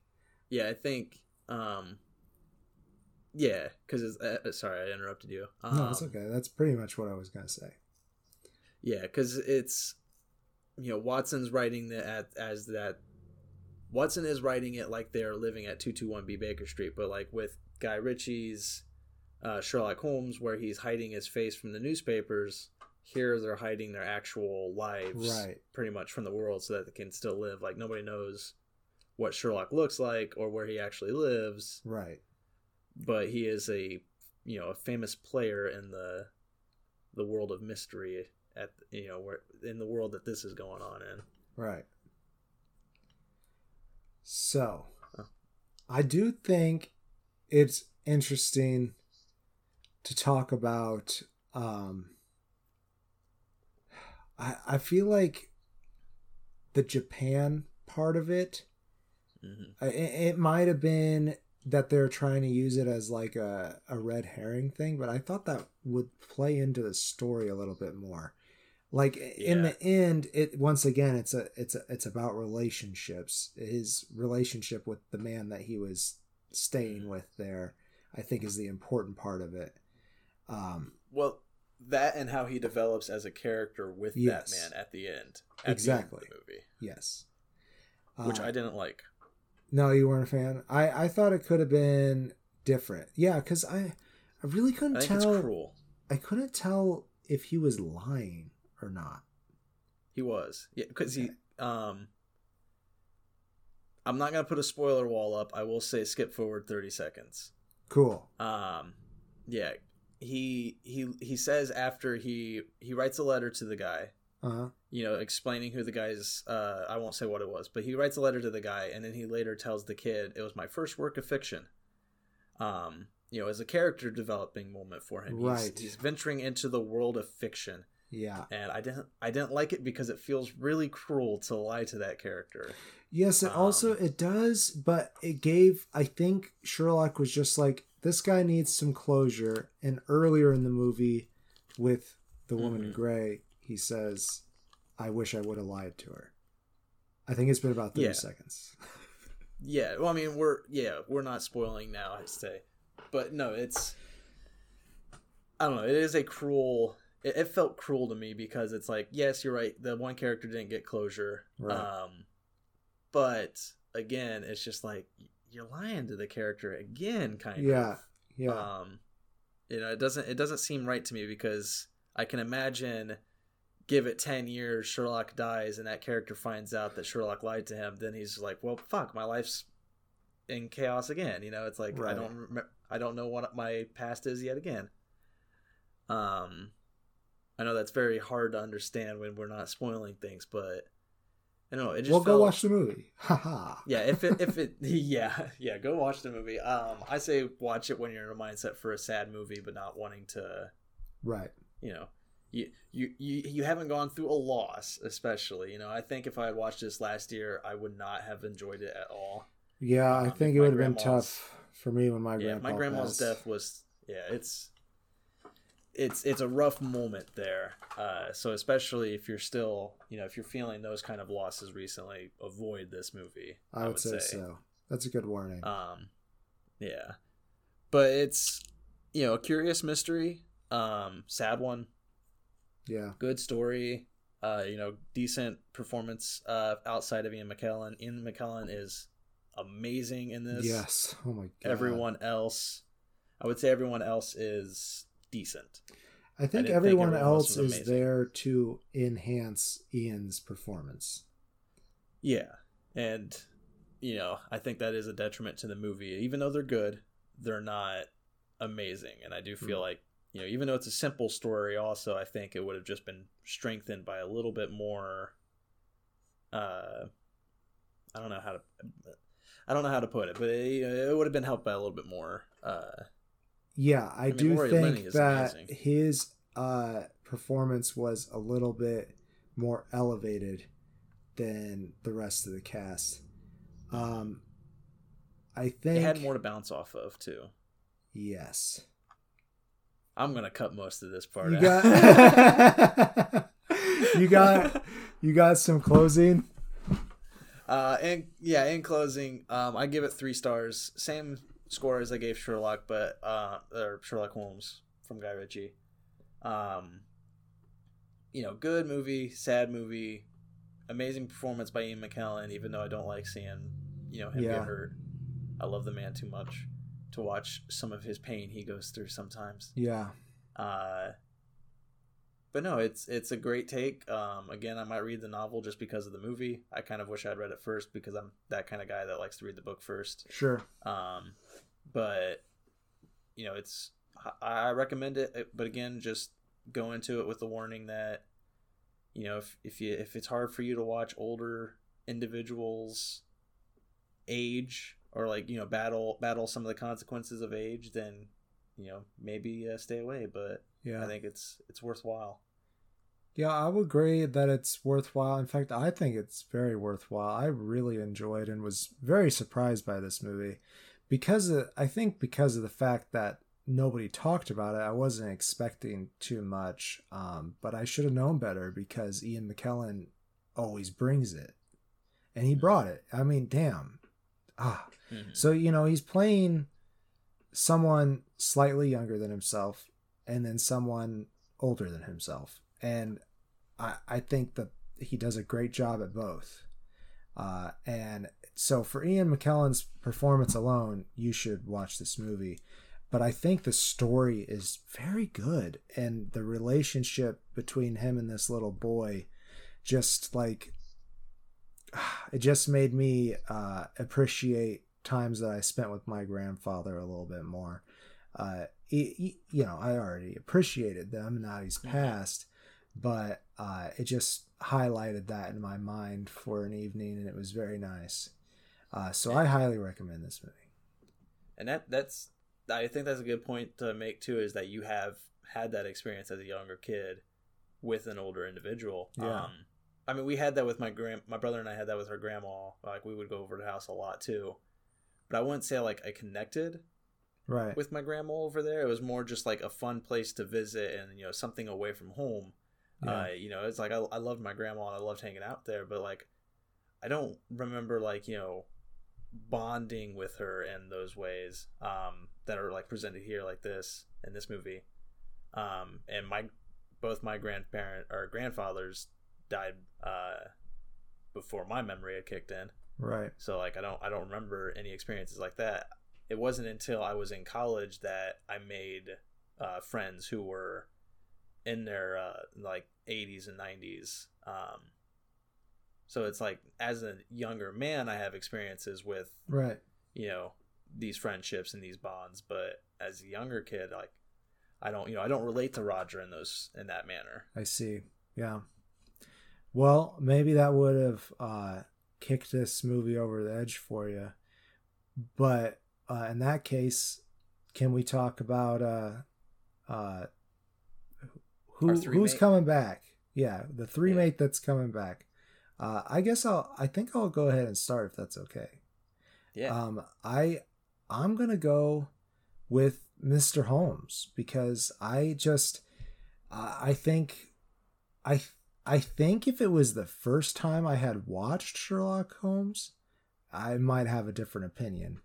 Speaker 2: yeah, I think um, yeah, because uh, uh, sorry, I interrupted you.
Speaker 3: Um, no, it's okay. That's pretty much what I was gonna say.
Speaker 2: Yeah, because it's you know Watson's writing that as that Watson is writing it like they're living at two two one B Baker Street, but like with Guy Ritchie's uh, Sherlock Holmes, where he's hiding his face from the newspapers. Here they're hiding their actual lives,
Speaker 3: right?
Speaker 2: Pretty much from the world, so that they can still live. Like nobody knows what Sherlock looks like or where he actually lives,
Speaker 3: right?
Speaker 2: but he is a you know a famous player in the the world of mystery at you know where in the world that this is going on in
Speaker 3: right so i do think it's interesting to talk about um i i feel like the japan part of it mm-hmm. it, it might have been that they're trying to use it as like a, a red herring thing, but I thought that would play into the story a little bit more. Like yeah. in the end, it once again it's a it's a, it's about relationships. His relationship with the man that he was staying with there, I think, is the important part of it. Um,
Speaker 2: well, that and how he develops as a character with yes. that man at the end. At
Speaker 3: exactly.
Speaker 2: The, end the movie.
Speaker 3: Yes.
Speaker 2: Which uh, I didn't like.
Speaker 3: No, you weren't a fan. I I thought it could have been different. Yeah, because I I really couldn't I tell. I couldn't tell if he was lying or not.
Speaker 2: He was. Yeah, because okay. he um. I'm not gonna put a spoiler wall up. I will say skip forward 30 seconds.
Speaker 3: Cool.
Speaker 2: Um, yeah. He he he says after he he writes a letter to the guy
Speaker 3: uh-huh.
Speaker 2: you know, explaining who the guy's. Uh, I won't say what it was, but he writes a letter to the guy, and then he later tells the kid, "It was my first work of fiction." Um, you know, as a character developing moment for him.
Speaker 3: Right. He's,
Speaker 2: he's venturing into the world of fiction.
Speaker 3: Yeah.
Speaker 2: And I didn't I didn't like it because it feels really cruel to lie to that character.
Speaker 3: Yes, it um, also it does, but it gave I think Sherlock was just like this guy needs some closure and earlier in the movie with the woman mm-hmm. in gray, he says, I wish I would have lied to her. I think it's been about 30 yeah. seconds.
Speaker 2: yeah. Well, I mean, we're, yeah, we're not spoiling now, I say. But no, it's, I don't know. It is a cruel, it, it, felt cruel to me because it's like, yes, you're right. The one character didn't get closure. Right. Um, but again, it's just like, you're lying to the character again, kind
Speaker 3: yeah.
Speaker 2: of.
Speaker 3: Yeah. Yeah.
Speaker 2: Um, you know, it doesn't, it doesn't seem right to me because I can imagine give it 10 years sherlock dies and that character finds out that sherlock lied to him then he's like well fuck my life's in chaos again you know it's like right. i don't rem- I don't know what my past is yet again. Um, I know that's very hard to understand when we're not spoiling things, but I don't know. It just
Speaker 3: well, go watch the movie. Haha.
Speaker 2: Yeah, if it if it yeah yeah go watch the movie. Um, I say watch it when you're in a mindset for a sad movie, but not wanting to
Speaker 3: right.
Speaker 2: You know, you you you you haven't gone through a loss, especially. You know, I think if I had watched this last year, I would not have enjoyed it at all.
Speaker 3: Yeah, I
Speaker 2: Um,
Speaker 3: think it would have been tough for me when my
Speaker 2: yeah,
Speaker 3: grandpa
Speaker 2: my grandma's
Speaker 3: passed.
Speaker 2: death was yeah, it's it's it's a rough moment there. Uh, so especially if you're still you know if you're feeling those kind of losses recently, avoid this movie.
Speaker 3: I would, say, so. That's a good warning.
Speaker 2: Um, yeah, but it's you know a curious mystery, um, sad one,
Speaker 3: yeah.
Speaker 2: good story. Uh, you know, decent performance uh, outside of Ian McKellen. Ian McKellen is amazing in this.
Speaker 3: Yes. Oh my god.
Speaker 2: Everyone else, I would say everyone else is decent.
Speaker 3: I think
Speaker 2: didn't think
Speaker 3: everyone
Speaker 2: everyone else
Speaker 3: else is there to enhance Ian's performance.
Speaker 2: Yeah, and you know, I think that is a detriment to the movie. Even though they're good, they're not amazing, and I do feel
Speaker 3: Mm.
Speaker 2: like you know, even though it's a simple story, also I think it would have just been strengthened by a little bit more. Uh, I don't know how to. I don't know how to put it, but it, it would have been helped by a little bit more. Uh,
Speaker 3: Yeah, I,
Speaker 2: mean,
Speaker 3: do
Speaker 2: Laurie
Speaker 3: think that
Speaker 2: amazing.
Speaker 3: his uh, performance was a little bit more elevated than the rest of the cast. Um, I think
Speaker 2: it had more to bounce off of too.
Speaker 3: Yes,
Speaker 2: I'm gonna cut most of this part.
Speaker 3: you
Speaker 2: out.
Speaker 3: got you got you got some closing.
Speaker 2: Uh, and yeah, in closing, um, I give it three stars. Same score as I gave Sherlock, but uh, or Sherlock Holmes from Guy Ritchie. Um, you know, good movie, sad movie, amazing performance by Ian McKellen. Even though I don't like seeing you know him
Speaker 3: Yeah.
Speaker 2: get hurt, I love the man too much to watch some of his pain he goes through sometimes.
Speaker 3: Yeah,
Speaker 2: Uh, but no, it's it's a great take. Um, again, I might read the novel just because of the movie. I kind of wish I'd read it first because I'm that kind of guy that likes to read the book first.
Speaker 3: sure.
Speaker 2: Um, but you know, it's I I recommend it. But again, just go into it with the warning that you know if if you if it's hard for you to watch older individuals age or like you know battle battle some of the consequences of age, then you know maybe uh, stay away. But
Speaker 3: Yeah,
Speaker 2: I think it's it's worthwhile.
Speaker 3: Yeah, I would agree that it's worthwhile. In fact, I think it's very worthwhile. I really enjoyed and was very surprised by this movie because of, I think because of the fact that nobody talked about it. I wasn't expecting too much, um, but I should have known better because Ian McKellen always brings it, and he brought it. I mean, damn. Ah,
Speaker 2: Mhm.
Speaker 3: so you know he's playing someone slightly younger than himself, and then someone older than himself, and I I think that he does a great job at both. Uh, and so for Ian McKellen's performance alone, you should watch this movie. But I think the story is very good, and the relationship between him and this little boy, just like it just made me uh, appreciate times that I spent with my grandfather a little bit more. Uh, you know, I already appreciated them now he's passed, but uh, it just highlighted that in my mind for an evening, and it was very nice. Uh, so I highly recommend this movie.
Speaker 2: and that that's I think that's a good point to make too is that you have had that experience as a younger kid with an older individual.
Speaker 3: Yeah.
Speaker 2: Um, I mean, we had that with my grand, my brother and I had that with our grandma. Like we would go over to the house a lot too, but I wouldn't say like I connected
Speaker 3: Right.
Speaker 2: with my grandma over there. It was more just like a fun place to visit and you know something away from home.
Speaker 3: Yeah.
Speaker 2: Uh, you know, it's like I, I loved my grandma and I loved hanging out there, but like I don't remember like you know bonding with her in those ways um, that are like presented here like this in this movie. Um, and my both my grandparent or grandfathers died uh, before my memory had kicked in.
Speaker 3: right.
Speaker 2: So like I don't I don't remember any experiences like that. It wasn't until I was in college that I made uh, friends who were in their uh, like 80s and 90s. Um, so it's like as a younger man, I have experiences with
Speaker 3: Right.
Speaker 2: you know these friendships and these bonds. But as a younger kid, like I don't, you know, I don't relate to Roger in those in that manner.
Speaker 3: I see. Yeah. Well, maybe that would have uh, kicked this movie over the edge for you. But uh, in that case, can we talk about uh, uh, who who's mate. coming back? Yeah, the three yeah. mate that's coming back. Uh, I guess I'll. I think I'll go ahead and start if that's okay. Yeah. Um, I I'm gonna go with Mr. Holmes because I just uh, I think I I think if it was the first time I had watched Sherlock Holmes, I might have a different opinion.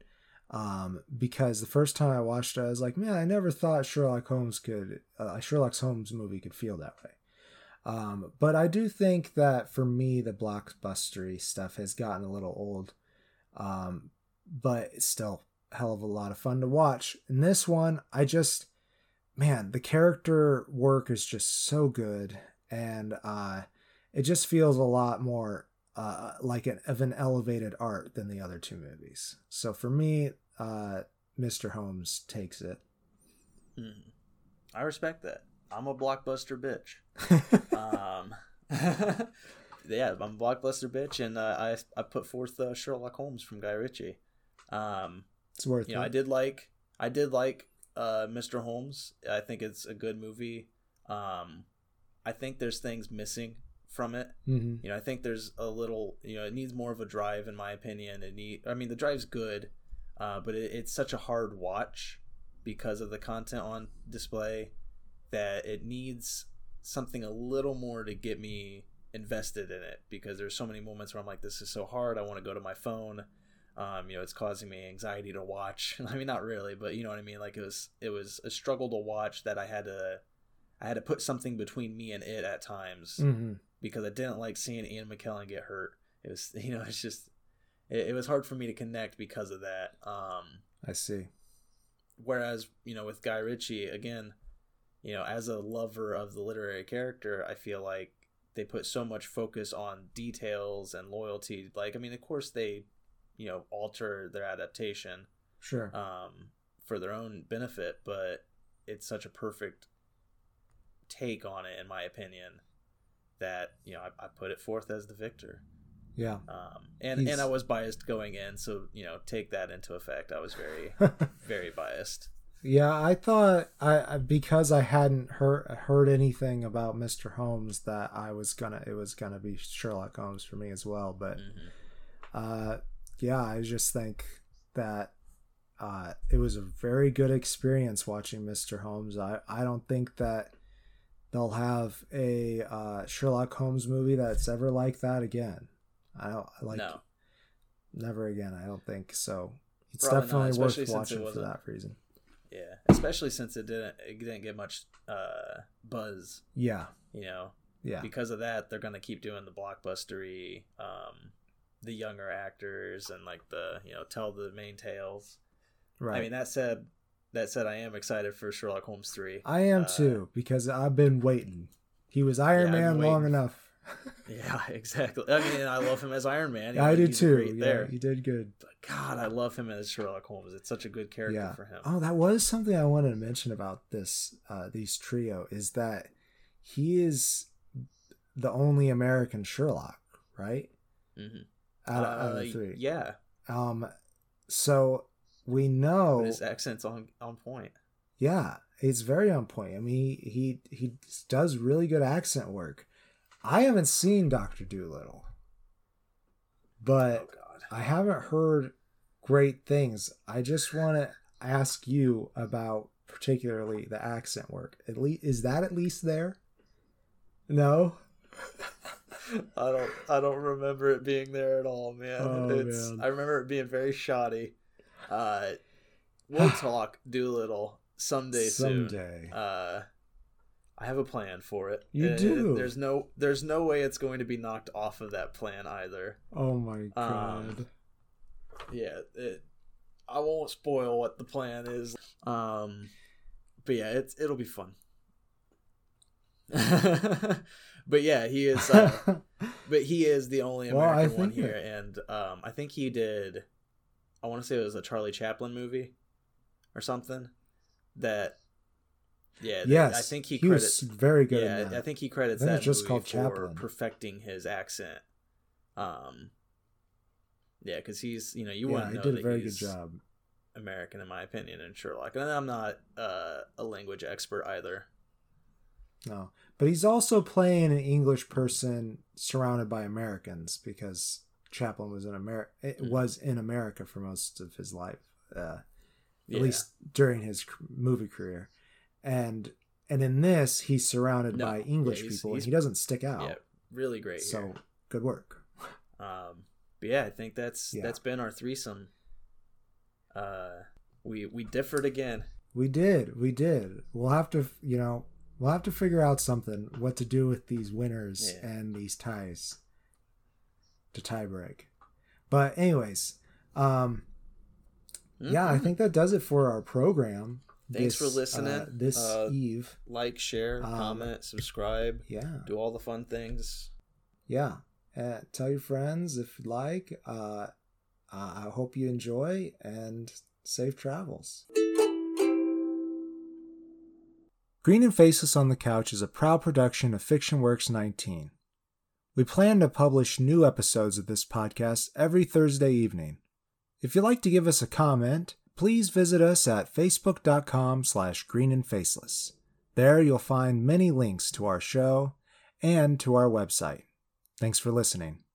Speaker 3: Um, because the first time I watched it, I was like, man, I never thought Sherlock Holmes could, uh, a Sherlock Holmes movie could feel that way. Um, but I do think that for me, the blockbustery stuff has gotten a little old. Um, but it's still hell of a lot of fun to watch. And this one, I just, man, the character work is just so good. And uh, it just feels a lot more uh, like an, of an elevated art than the other two movies. So for me, uh, Mr. Holmes takes it.
Speaker 2: Mm. I respect that. I'm a blockbuster bitch. um, yeah, I'm a blockbuster bitch, and uh, I I put forth uh, Sherlock Holmes from Guy Ritchie. Um,
Speaker 3: it's worth.
Speaker 2: You know, I did like I did like uh, Mr. Holmes. I think it's a good movie. Um, I think there's things missing from it. Mm-hmm. You know, I think there's a little. You know, it needs more of a drive, in my opinion. It need. I mean, the drive's good, uh, but it, it's such a hard watch because of the content on display that it needs something a little more to get me invested in it because there's so many moments where I'm like, this is so hard. I want to go to my phone. Um, you know, it's causing me anxiety to watch. I mean, not really, but you know what I mean. Like it was, it was a struggle to watch that I had to, I had to put something between me and it at times mm-hmm. Because I didn't like seeing Ian McKellen get hurt. It was, you know, it's just, it, it was hard for me to connect because of that. Um,
Speaker 3: I see.
Speaker 2: Whereas, you know, with Guy Ritchie, again, you know, as a lover of the literary character, I feel like they put so much focus on details and loyalty. Like, I mean, of course, they you know alter their adaptation
Speaker 3: sure
Speaker 2: um for their own benefit but it's such a perfect take on it in my opinion that you know I, I put it forth as the victor
Speaker 3: yeah
Speaker 2: um and He's... and i was biased going in so you know take that into effect i was very very biased
Speaker 3: yeah i thought i because i hadn't heard heard anything about mr holmes that i was gonna it was gonna be sherlock holmes for me as well but mm-hmm. uh yeah, I just think that uh, it was a very good experience watching Mr. Holmes. I, I don't think that they'll have a uh, Sherlock Holmes movie that's ever like that again. I don't like no. never again. I don't think so. It's Probably definitely not, worth watching for that reason.
Speaker 2: Yeah, especially since it didn't it didn't get much uh, buzz.
Speaker 3: Yeah,
Speaker 2: you know.
Speaker 3: Yeah.
Speaker 2: Because of that, they're gonna keep doing the blockbustery um, the younger actors and like the you know tell the main tales. Right. I mean that said, that said, I am excited for Sherlock Holmes three.
Speaker 3: I am uh, too because I've been waiting. He was Iron yeah, Man long enough.
Speaker 2: yeah, exactly. I mean, I love him as Iron Man.
Speaker 3: I did too. Yeah, there. he did good.
Speaker 2: But God, I love him as Sherlock Holmes. It's such a good character yeah. for him.
Speaker 3: Oh, that was something I wanted to mention about this uh, these trio is that he is the only American Sherlock, right? Mm-hmm out, uh, out of the uh, three.
Speaker 2: Yeah.
Speaker 3: Um, so we know
Speaker 2: but his accent's on on point.
Speaker 3: Yeah, it's very on point. I mean, he he, he does really good accent work. I haven't seen Doctor Dolittle, but oh, I haven't heard great things. I just want to ask you about particularly the accent work. At least is that at least there? No.
Speaker 2: I don't I don't remember it being there at all, man. Oh, it's man. I remember it being very shoddy. Uh we'll talk Dolittle someday, someday. soon. Uh I have a plan for it.
Speaker 3: You it, do.
Speaker 2: It, there's no there's no way it's going to be knocked off of that plan either.
Speaker 3: Oh my um, god. Um,
Speaker 2: yeah, it, I won't spoil what the plan is. Um but yeah, it's it'll be fun. but yeah, he is. Uh, but he is the only American well, one here, and um, I think he did I want to say it was a Charlie Chaplin movie or something. That yeah,
Speaker 3: yes,
Speaker 2: I think he,
Speaker 3: he
Speaker 2: credits.
Speaker 3: was very good.
Speaker 2: yeah. I think he credits that
Speaker 3: just
Speaker 2: movie
Speaker 3: called
Speaker 2: for
Speaker 3: Chaplin.
Speaker 2: perfecting his accent. Um, yeah, because he's you know you
Speaker 3: yeah,
Speaker 2: want to
Speaker 3: he
Speaker 2: know
Speaker 3: did a very good job.
Speaker 2: American in my opinion in Sherlock, and I'm not uh, a language expert either.
Speaker 3: No, but he's also playing an English person surrounded by Americans because Chaplin was in America. It
Speaker 2: Mhm.
Speaker 3: was in America for most of his life, uh,
Speaker 2: Yeah.
Speaker 3: at least during his movie career, and and in this he's surrounded
Speaker 2: No,
Speaker 3: by
Speaker 2: yeah,
Speaker 3: English
Speaker 2: he's-
Speaker 3: people, and he doesn't stick out.
Speaker 2: yeah, really great.
Speaker 3: so
Speaker 2: here.
Speaker 3: good work.
Speaker 2: Um, but yeah, I think that's
Speaker 3: Yeah.
Speaker 2: that's been our threesome. Uh, we we differed again.
Speaker 3: We did, we did. We'll have to, you know, we'll have to figure out something what to do with these winners
Speaker 2: Yeah.
Speaker 3: and these ties to tie break. But anyways, um, yeah, I think that does it for our program.
Speaker 2: Thanks for listening.
Speaker 3: Uh, this
Speaker 2: Uh,
Speaker 3: eve.
Speaker 2: like, share,
Speaker 3: Um,
Speaker 2: comment, subscribe,
Speaker 3: Yeah,
Speaker 2: do all the fun things.
Speaker 3: yeah. Uh, tell your friends if you'd like. Uh, I hope you enjoy and safe travels. Green and Faceless on the Couch is a proud production of Fiction Works 19. We plan to publish new episodes of this podcast every Thursday evening. If you'd like to give us a comment, please visit us at facebook.com slash green and faceless. There you'll find many links to our show and to our website. Thanks for listening.